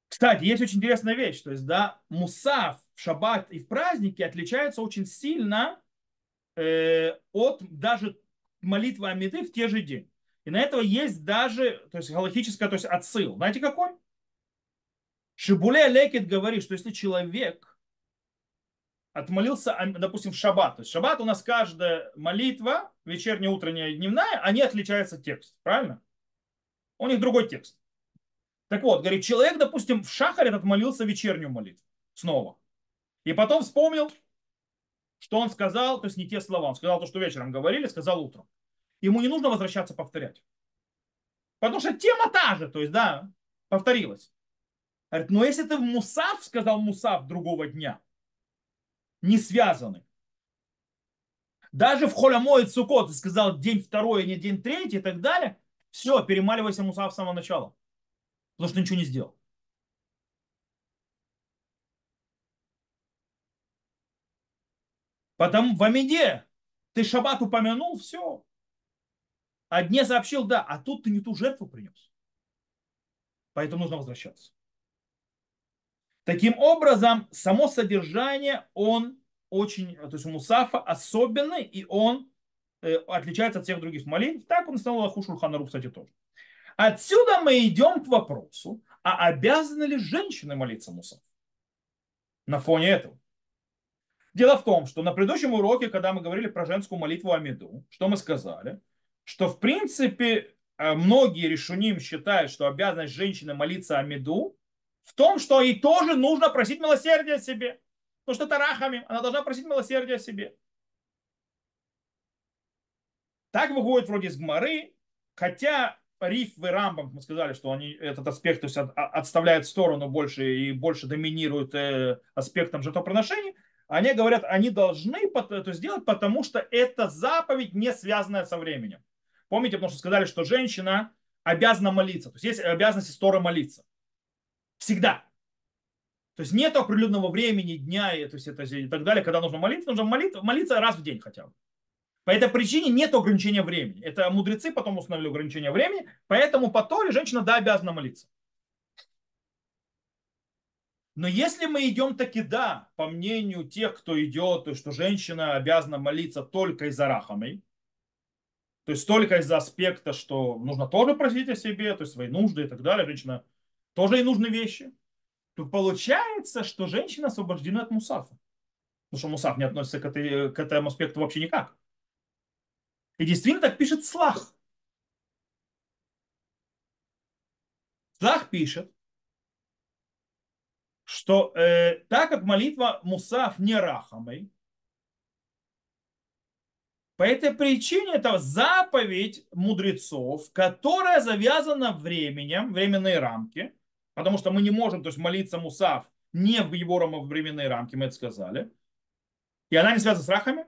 Кстати, есть очень интересная вещь. То есть, да, мусаф в шаббат и в праздники отличается очень сильно э, от даже молитвы Амиды в те же день. И на этого есть даже, то есть галактическая, то есть отсыл. Знаете какой? Шибуле Лекет говорит, что если человек отмолился, допустим, в шаббат. То есть шаббат у нас каждая молитва, вечерняя, утренняя дневная, они отличаются текст, правильно? У них другой текст. Так вот, говорит, человек, допустим, в шахаре отмолился вечернюю молитву снова. И потом вспомнил что он сказал, то есть не те слова. Он сказал то, что вечером говорили, сказал утром. Ему не нужно возвращаться повторять. Потому что тема та же, то есть, да, повторилась. Говорит, но если ты в Мусав сказал Мусав другого дня, не связаны, даже в Холямой Цукот ты сказал день второй, а не день третий и так далее, все, перемаливайся Мусав с самого начала. Потому что ничего не сделал. Потому в Амиде ты шаббат упомянул, все. А дне сообщил, да, а тут ты не ту жертву принес. Поэтому нужно возвращаться. Таким образом, само содержание, он очень, то есть у Мусафа особенный, и он э, отличается от всех других молитв. Так он стал Лаху Шульханару, кстати, тоже. Отсюда мы идем к вопросу, а обязаны ли женщины молиться Мусаф? На фоне этого. Дело в том, что на предыдущем уроке, когда мы говорили про женскую молитву Амиду, что мы сказали? Что в принципе э, многие решуним считают, что обязанность женщины молиться Амиду в том, что ей тоже нужно просить милосердия себе. Потому что это рахами, она должна просить милосердия себе. Так выходит вроде из Гмары, хотя Риф и Рамбам, мы сказали, что они этот аспект то есть, от, отставляют в сторону больше и больше доминируют э, аспектом жертвоприношений, они говорят, они должны это сделать, потому что это заповедь, не связанная со временем. Помните, потому что сказали, что женщина обязана молиться. То есть есть обязанность истории молиться. Всегда. То есть нет определенного времени, дня и, то есть это, и так далее, когда нужно молиться. Нужно молиться, молиться раз в день хотя бы. По этой причине нет ограничения времени. Это мудрецы потом установили ограничение времени, поэтому по Торе женщина да обязана молиться. Но если мы идем таки да, по мнению тех, кто идет, то что женщина обязана молиться только из-за рахамой, то есть только из-за аспекта, что нужно тоже просить о себе, то есть свои нужды и так далее, женщина тоже ей нужны вещи, то получается, что женщина освобождена от мусафа. Потому что мусаф не относится к, этой, к этому аспекту вообще никак. И действительно так пишет Слах. Слах пишет, что э, так как молитва Мусаф не рахамой, по этой причине это заповедь мудрецов, которая завязана временем, временные рамки, потому что мы не можем то есть, молиться Мусаф не в его временные рамки, мы это сказали. И она не связана с рахами.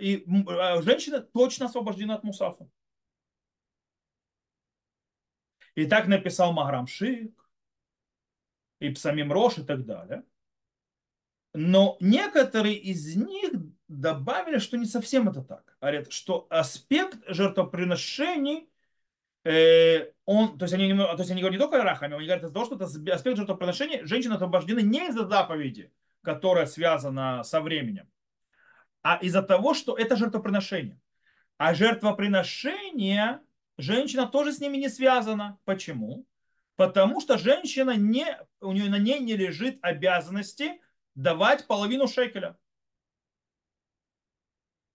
И а, женщина точно освобождена от Мусафа. И так написал Маграм Шик, и Псамим Рош и так далее. Но некоторые из них добавили, что не совсем это так. Говорят, что аспект жертвоприношений, э, он, то есть, они, то есть они говорят не только о рахами, они говорят из-за того, что это аспект жертвоприношения, женщины освобождены не из-за заповеди, которая связана со временем, а из-за того, что это жертвоприношение. А жертвоприношение, женщина тоже с ними не связана. Почему? Потому что женщина не, у нее на ней не лежит обязанности давать половину шекеля.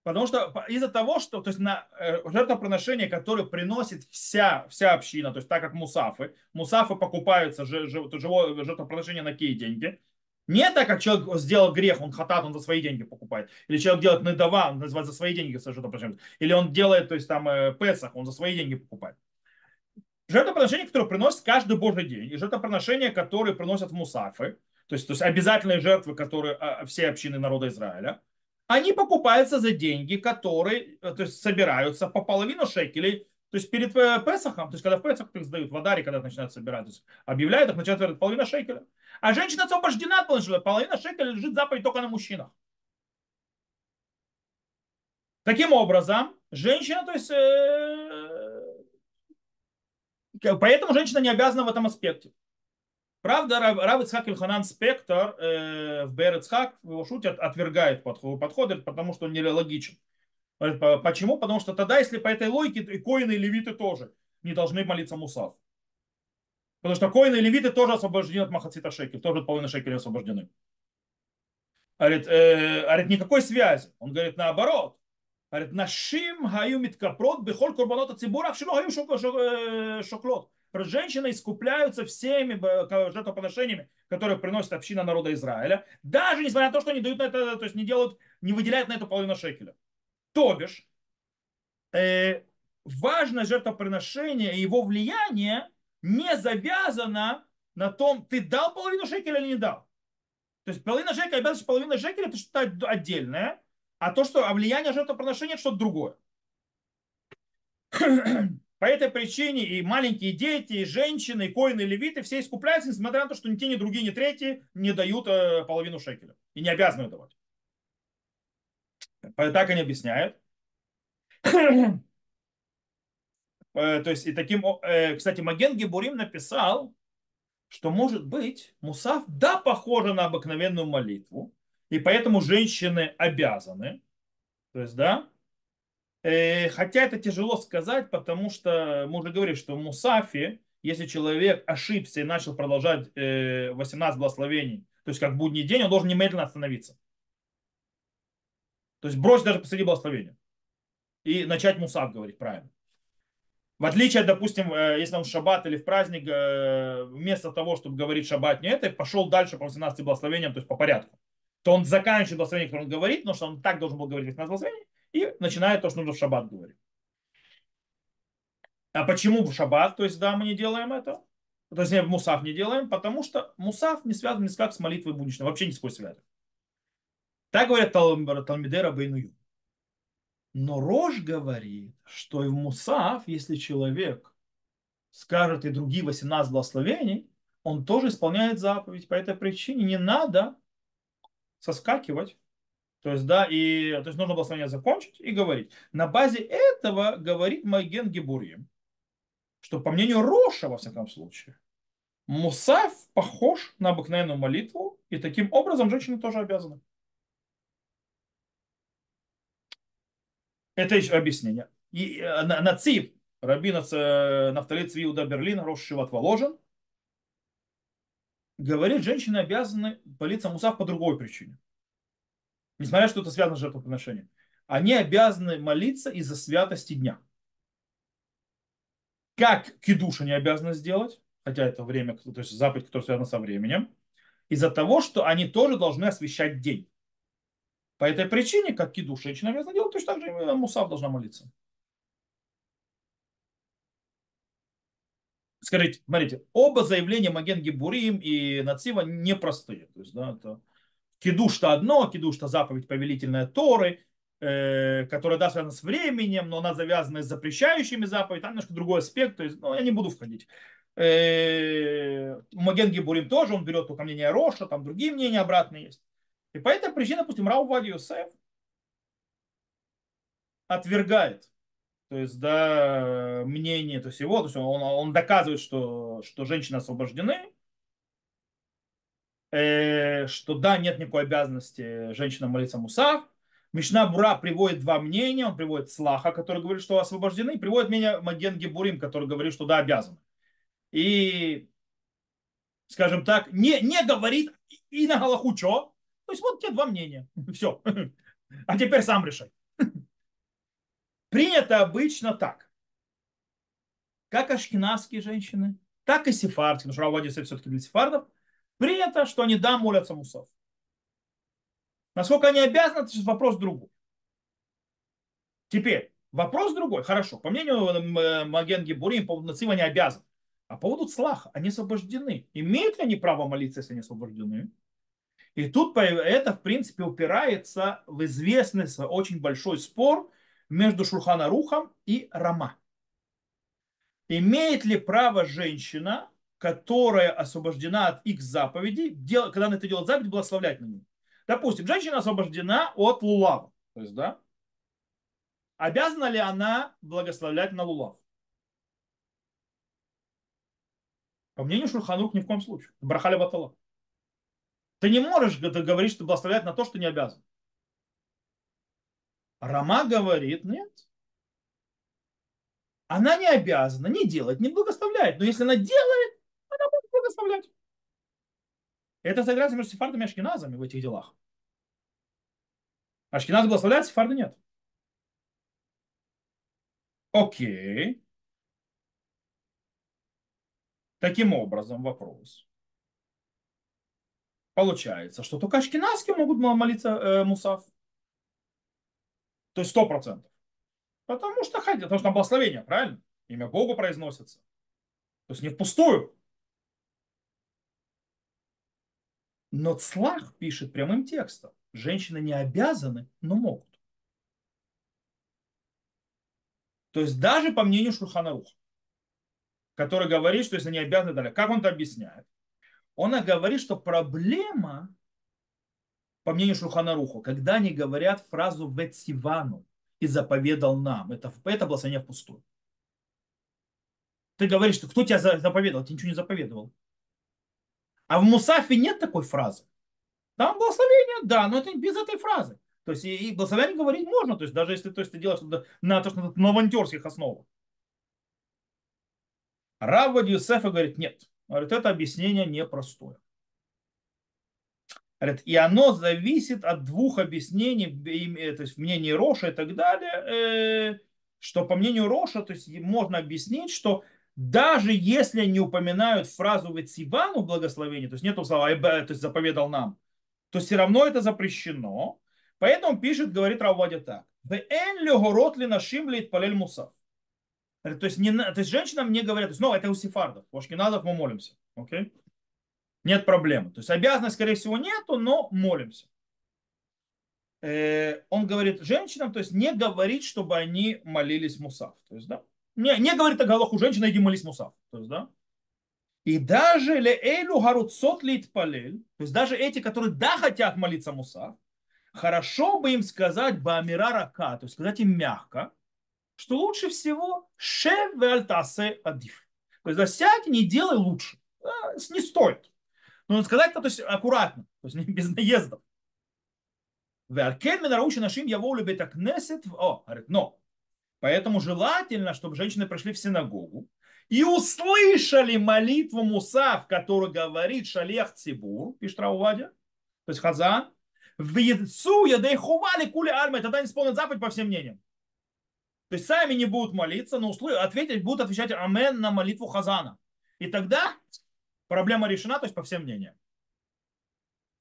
Потому что из-за того, что то есть на э, жертвоприношение, которое приносит вся, вся община, то есть так как мусафы, мусафы покупаются ж, ж, живое жертвоприношение на какие деньги? Не так, как человек сделал грех, он хатат, он за свои деньги покупает. Или человек делает недава, он называет за свои деньги жертвоприношение. Или он делает, то есть там э, Песах, он за свои деньги покупает. Жертвоприношения, которые приносят каждый божий день, и жертвоприношения, которые приносят Мусафы, то есть, то есть обязательные жертвы, которые а, все общины народа Израиля, они покупаются за деньги, которые э, то есть, собираются по половину шекелей, то есть перед э, Песахом, то есть когда в Песах их сдают в Адаре, когда начинают собирать, то есть объявляют их, начинают говорить половина шекеля. А женщина освобождена от половины шекеля. Половина шекеля лежит заповедь только на мужчинах. Таким образом, женщина, то есть э, Поэтому женщина не обязана в этом аспекте. Правда, Рав Ицхак Ильханан Спектр э, в Бер Ицхак в его шуте отвергает подход, подход, потому что он нелогичен. Почему? Потому что тогда, если по этой логике, и коины и левиты тоже не должны молиться Мусав. Потому что коины и левиты тоже освобождены от Махацита Шекель, тоже половина шекеля освобождены. Говорит, э, говорит, никакой связи. Он говорит наоборот. Говорит, нашим гаю миткапрот бехоль курбанот цибура, шило гаю шоклот. Женщины искупляются всеми жертвоприношениями, которые приносит община народа Израиля. Даже несмотря на то, что они дают на это, то есть не делают не выделяет на эту половину шекеля. То бишь, э, важность жертвоприношения и его влияние не завязано на том, ты дал половину шекеля или не дал. То есть половина шекеля, обязанность половина шекеля это что-то отдельное, а то, что а влияние жертвоприношения это что-то другое. По этой причине и маленькие дети, и женщины, и коины, и левиты все искупляются, несмотря на то, что ни те, ни другие, ни третьи не дают э, половину шекеля. И не обязаны давать. Так они объясняют. Э, то есть, и таким, э, кстати, Маген Гебурим написал, что может быть мусав, да, похоже на обыкновенную молитву, и поэтому женщины обязаны, то есть, да, э, хотя это тяжело сказать, потому что мы уже говорили, что в мусафе, если человек ошибся и начал продолжать 18 благословений, то есть как будний день, он должен немедленно остановиться. То есть бросить даже посреди благословения. И начать мусав говорить правильно. В отличие, допустим, э, если он в шаббат или в праздник, э, вместо того, чтобы говорить шаббат не это, пошел дальше по 18 благословениям, то есть по порядку, то он заканчивает благословение, которое он говорит, но что он так должен был говорить 18 благословений, и начинает то, что нужно в шаббат говорить. А почему в шаббат, то есть да, мы не делаем это? То есть в мусав не делаем, потому что мусав не связан ни с как с молитвой будничной, вообще ни с какой связи. Так говорят Талмидера Бейную. Но Рож говорит, что и в Мусав, если человек скажет и другие 18 благословений, он тоже исполняет заповедь. По этой причине не надо соскакивать. То есть, да, и то есть нужно благословение закончить и говорить. На базе этого говорит Майген Гебурим, что по мнению Роша, во всяком случае, Мусав похож на обыкновенную молитву, и таким образом женщины тоже обязаны. Это еще объяснение. И э, Нацив, Рабин э, Нафтали Цвиуда Берлин, Рош Шиват Воложен, говорит, женщины обязаны политься мусав по другой причине. Несмотря что это связано с жертвоприношением. Они обязаны молиться из-за святости дня. Как кидуша не обязаны сделать, хотя это время, то есть заповедь, которая связана со временем, из-за того, что они тоже должны освещать день. По этой причине, как кидуш, женщина обязана делать, точно так же и мусав должна молиться. Скажите, смотрите, оба заявления Маген Гибурим и Нацива непростые. То есть, да, это кидуш-то одно, кидуш-то заповедь повелительная Торы, э, которая да, связана с временем, но она завязана с запрещающими заповедями, там немножко другой аспект, то есть, ну, я не буду входить. Э, Маген Гибурим тоже, он берет только мнение Роша, там другие мнения обратные есть. И по этой причине, допустим, Рау Вади Юсеф отвергает то есть, да, мнение, то есть его, то есть он, он доказывает, что, что женщины освобождены, э, что да, нет никакой обязанности женщинам молиться Мусав. Мишна Бура приводит два мнения, он приводит Слаха, который говорит, что освобождены, и приводит мнение Маген Гебурим, который говорит, что да, обязаны. И, скажем так, не, не говорит и на Галаху что? То есть вот те два мнения. Все. А теперь сам решай. Принято обычно так. Как ашкенадские женщины, так и сефардские, потому что Равадиса все-таки для сефардов, принято, что они да молятся мусов. Насколько они обязаны, это вопрос другой. Теперь, вопрос другой. Хорошо, по мнению Маген Гебурим, по поводу нацива они обязаны. А по поводу слаха, они освобождены. Имеют ли они право молиться, если они освобождены? И тут это, в принципе, упирается в известный очень большой спор между Шурханарухом и Рама. Имеет ли право женщина, которая освобождена от их заповедей, когда она это делает заповедь, благословлять на нее? Допустим, женщина освобождена от лулава. То есть, да? Обязана ли она благословлять на лулав? По мнению Шурханрух, ни в коем случае. Брахаля батала. Ты не можешь говорить, что благословлять на то, что не обязан. Рама говорит, нет. Она не обязана не делать, не благословляет. Но если она делает, благословлять. Это согласие между сефардами и ашкеназами в этих делах. Ашкеназы благословляют, сефарды нет. Окей. Таким образом, вопрос. Получается, что только ашкеназские могут молиться э, мусав. То есть сто процентов. Потому что, потому что там благословение, правильно? Имя Богу произносится. То есть не впустую. Но Цлах пишет прямым текстом. Женщины не обязаны, но могут. То есть даже по мнению Шурханаруха, который говорит, что если не обязаны, далее. Как он это объясняет? Он говорит, что проблема, по мнению Шурханаруху, когда они говорят фразу «ветсивану» и заповедал нам, это, это благословение впустую. Ты говоришь, что кто тебя заповедовал? Ты ничего не заповедовал. А в Мусафе нет такой фразы. Там благословение, да, но это без этой фразы. То есть и, и благословение говорить можно, то есть даже если то есть, ты делаешь это на, то, что на авантюрских основах. Рав Юсефа говорит, нет. Говорит, это объяснение непростое. Говорит, и оно зависит от двух объяснений, то есть мнений Роша и так далее, э, что по мнению Роша, то есть можно объяснить, что даже если не упоминают фразу «Ветсивану» благословение, то есть нету слова то есть заповедал нам, то все равно это запрещено. Поэтому пишет, говорит Раввадя так. «Вээн лёгорот ли нашим ли палель мусав». То есть, не, то есть женщинам не говорят, то есть, ну, это у сефардов, у ашкеназов мы молимся. Окей? Нет проблемы. То есть обязанности, скорее всего, нету, но молимся. Э, он говорит женщинам, то есть не говорить, чтобы они молились мусав. То есть, да, не, не говорит о Галаху женщина, иди молись мусав. То есть, да? И даже ле элю гаруцот лит палель, то есть даже эти, которые да хотят молиться мусав, хорошо бы им сказать бамира рака, то есть сказать им мягко, что лучше всего шев альтасе адиф. То есть засядь не делай лучше. Не стоит. Но сказать-то то есть аккуратно, то есть без наездов. Но Поэтому желательно, чтобы женщины пришли в синагогу и услышали молитву Муса, в которой говорит Шалех Цибур, пишет Раувадя, то есть Хазан, в яйцу ядей хували кули альмы, тогда не исполнят заповедь по всем мнениям. То есть сами не будут молиться, но услы... ответить, будут отвечать амен на молитву Хазана. И тогда проблема решена, то есть по всем мнениям.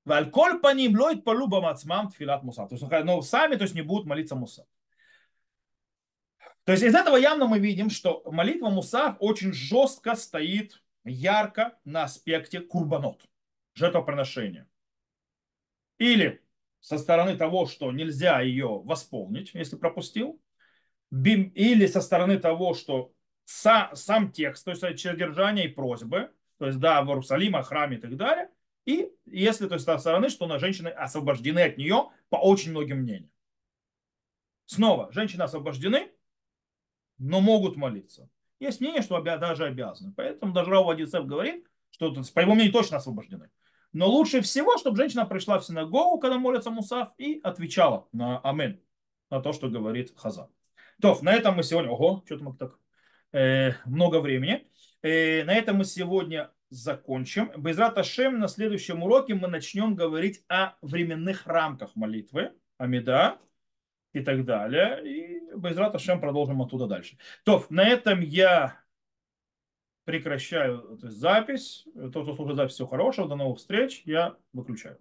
Вальколь по ним лоит полюбам ацмам тфилат муса. То есть, но сами то есть, не будут молиться муса. То есть из этого явно мы видим, что молитва Мусав очень жестко стоит, ярко на аспекте курбанот, жертвоприношения. Или со стороны того, что нельзя ее восполнить, если пропустил, или со стороны того, что сам текст, то есть содержание и просьбы, то есть да, в Иерусалиме, храме и так далее, и если то есть со стороны, что на женщины освобождены от нее по очень многим мнениям. Снова, женщины освобождены, но могут молиться. Есть мнение, что даже обязаны. Поэтому даже Рау Вадицев говорит, что по его мнению точно освобождены. Но лучше всего, чтобы женщина пришла в синагогу, когда молится Мусав, и отвечала на Амен, на то, что говорит Хазан. То, на этом мы сегодня... Ого, что-то мы так... Э, много времени. Э, на этом мы сегодня закончим. Без Раташем на следующем уроке мы начнем говорить о временных рамках молитвы. Амида и так далее. И без Раташем продолжим оттуда дальше. То, на этом я прекращаю запись. Тот, кто слушает запись, всего хорошего. До новых встреч. Я выключаю.